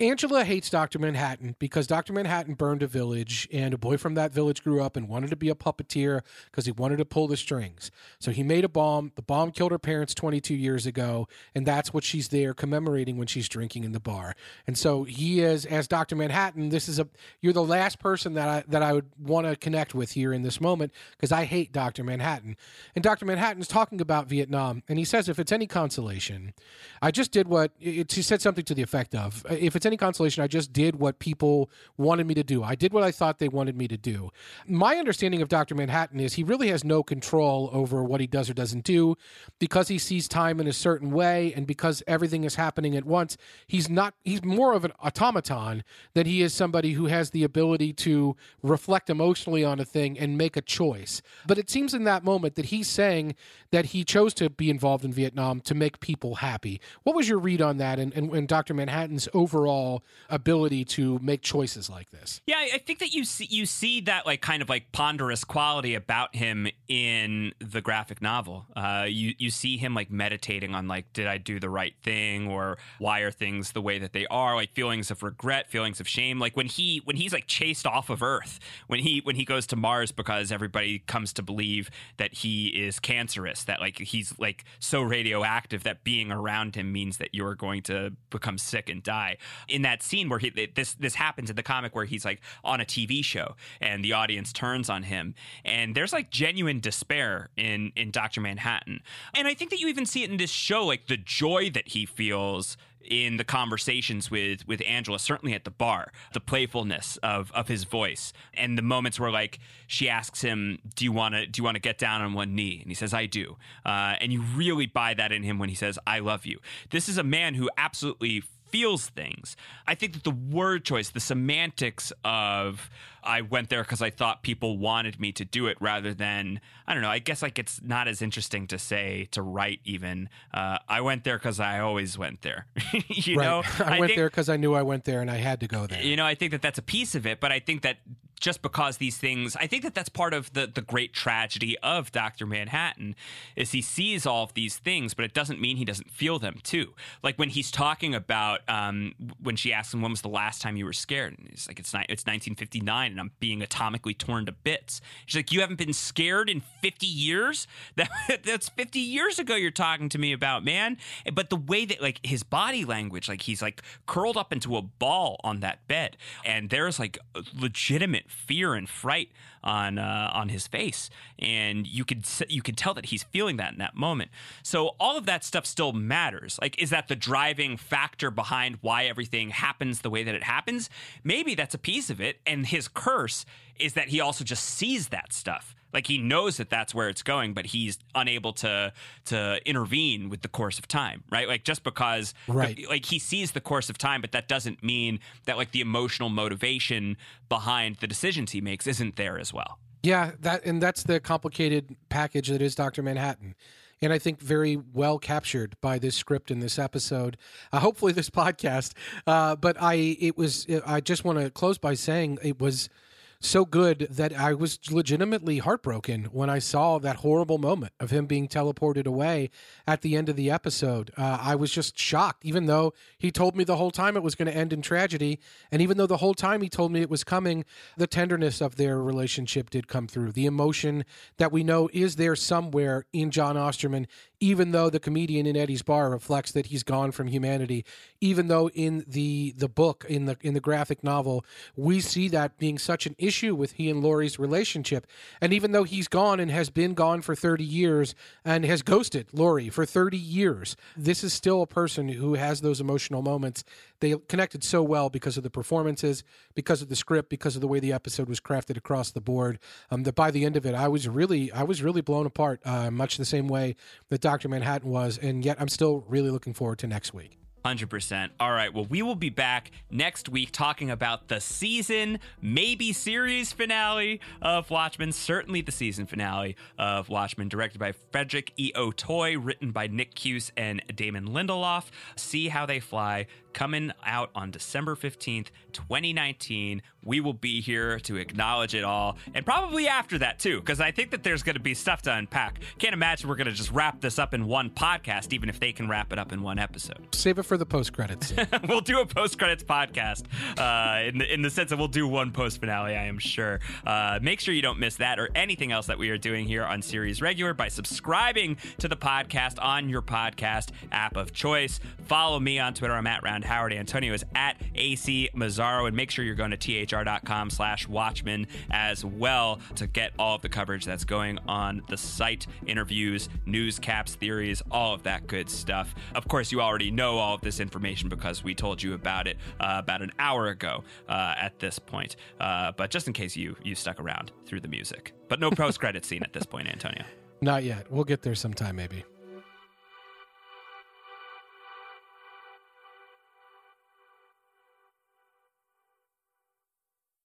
Angela hates Dr. Manhattan because Dr. Manhattan burned a village and a boy from that village grew up and wanted to be a puppeteer because he wanted to pull the strings. So he made a bomb. The bomb killed her parents 22 years ago, and that's what she's there commemorating when she's drinking in the bar. And so he is as Dr. Manhattan, this is a you're the last person that I that I would want to connect with here in this moment because I hate Dr. Manhattan. And Dr. Manhattan is talking about Vietnam and he says if it's any consolation, I just did what it, he said something to the effect of if it's any consolation, I just did what people wanted me to do. I did what I thought they wanted me to do. My understanding of Dr. Manhattan is he really has no control over what he does or doesn't do because he sees time in a certain way and because everything is happening at once. He's not, he's more of an automaton than he is somebody who has the ability to reflect emotionally on a thing and make a choice. But it seems in that moment that he's saying that he chose to be involved in Vietnam to make people happy. What was your read on that and, and, and Dr. Manhattan's overall? Overall ability to make choices like this. Yeah, I think that you see you see that like kind of like ponderous quality about him in the graphic novel. Uh, you you see him like meditating on like did I do the right thing or why are things the way that they are? Like feelings of regret, feelings of shame. Like when he when he's like chased off of Earth, when he when he goes to Mars because everybody comes to believe that he is cancerous, that like he's like so radioactive that being around him means that you're going to become sick and die in that scene where he this this happens in the comic where he's like on a TV show and the audience turns on him and there's like genuine despair in in Dr. Manhattan. And I think that you even see it in this show like the joy that he feels in the conversations with with Angela, certainly at the bar, the playfulness of of his voice, and the moments where like she asks him, "Do you want to do you want to get down on one knee?" and he says, "I do," uh, and you really buy that in him when he says, "I love you." This is a man who absolutely feels things. I think that the word choice, the semantics of I went there because I thought people wanted me to do it rather than, I don't know, I guess like it's not as interesting to say, to write even. Uh, I went there because I always went there. you right. know? I, I went think, there because I knew I went there and I had to go there. You know, I think that that's a piece of it, but I think that just because these things i think that that's part of the the great tragedy of dr manhattan is he sees all of these things but it doesn't mean he doesn't feel them too. Like when he's talking about um, when she asks him when was the last time you were scared? And he's like it's, ni- it's 1959 and i'm being atomically torn to bits. She's like you haven't been scared in 50 years? That, that's 50 years ago you're talking to me about man. But the way that like his body language like he's like curled up into a ball on that bed and there's like legitimate fear and fright on uh, on his face, and you could you could tell that he's feeling that in that moment. So all of that stuff still matters. Like, is that the driving factor behind why everything happens the way that it happens? Maybe that's a piece of it. And his curse is that he also just sees that stuff. Like he knows that that's where it's going, but he's unable to to intervene with the course of time, right? Like just because, right. Like he sees the course of time, but that doesn't mean that like the emotional motivation behind the decisions he makes isn't there as well. Yeah, that and that's the complicated package that is Doctor Manhattan and I think very well captured by this script in this episode. Uh, hopefully, this podcast. Uh, but I, it was. I just want to close by saying it was so good that I was legitimately heartbroken when I saw that horrible moment of him being teleported away at the end of the episode. Uh, I was just shocked, even though he told me the whole time it was going to end in tragedy. And even though the whole time he told me it was coming, the tenderness of their relationship did come through. The emotion that we know is there somewhere in Jon Osterman, even though the comedian in Eddie's bar reflects that he's gone from humanity, even though in the the book in the in the graphic novel we see that being such an issue with he and Laurie's relationship, and even though he's gone and has been gone for thirty years and has ghosted Laurie for thirty years, this is still a person who has those emotional moments. They connected so well because of the performances, because of the script, because of the way the episode was crafted across the board. Um, that by the end of it, I was really I was really blown apart, uh, much the same way that Dr. Manhattan was, and yet I'm still really looking forward to next week. 100%. All right. Well, we will be back next week talking about the season, maybe series finale of Watchmen, certainly the season finale of Watchmen, directed by Frederick E. Otoy, written by Nick Cuse and Damon Lindelof. See how they fly coming out on December 15th, 2019. We will be here to acknowledge it all and probably after that too, because I think that there's going to be stuff to unpack. Can't imagine we're going to just wrap this up in one podcast, even if they can wrap it up in one episode. Save it for the post credits. we'll do a post credits podcast uh, in, the, in the sense that we'll do one post finale, I am sure. Uh, make sure you don't miss that or anything else that we are doing here on Series Regular by subscribing to the podcast on your podcast app of choice. Follow me on Twitter. I'm at Round Howard. Antonio is at AC Mazzaro. And make sure you're going to thr.com slash Watchmen as well to get all of the coverage that's going on the site, interviews, news caps, theories, all of that good stuff. Of course, you already know all of this information because we told you about it uh, about an hour ago uh, at this point. Uh, but just in case you you stuck around through the music, but no post credit scene at this point, Antonio. Not yet. We'll get there sometime, maybe.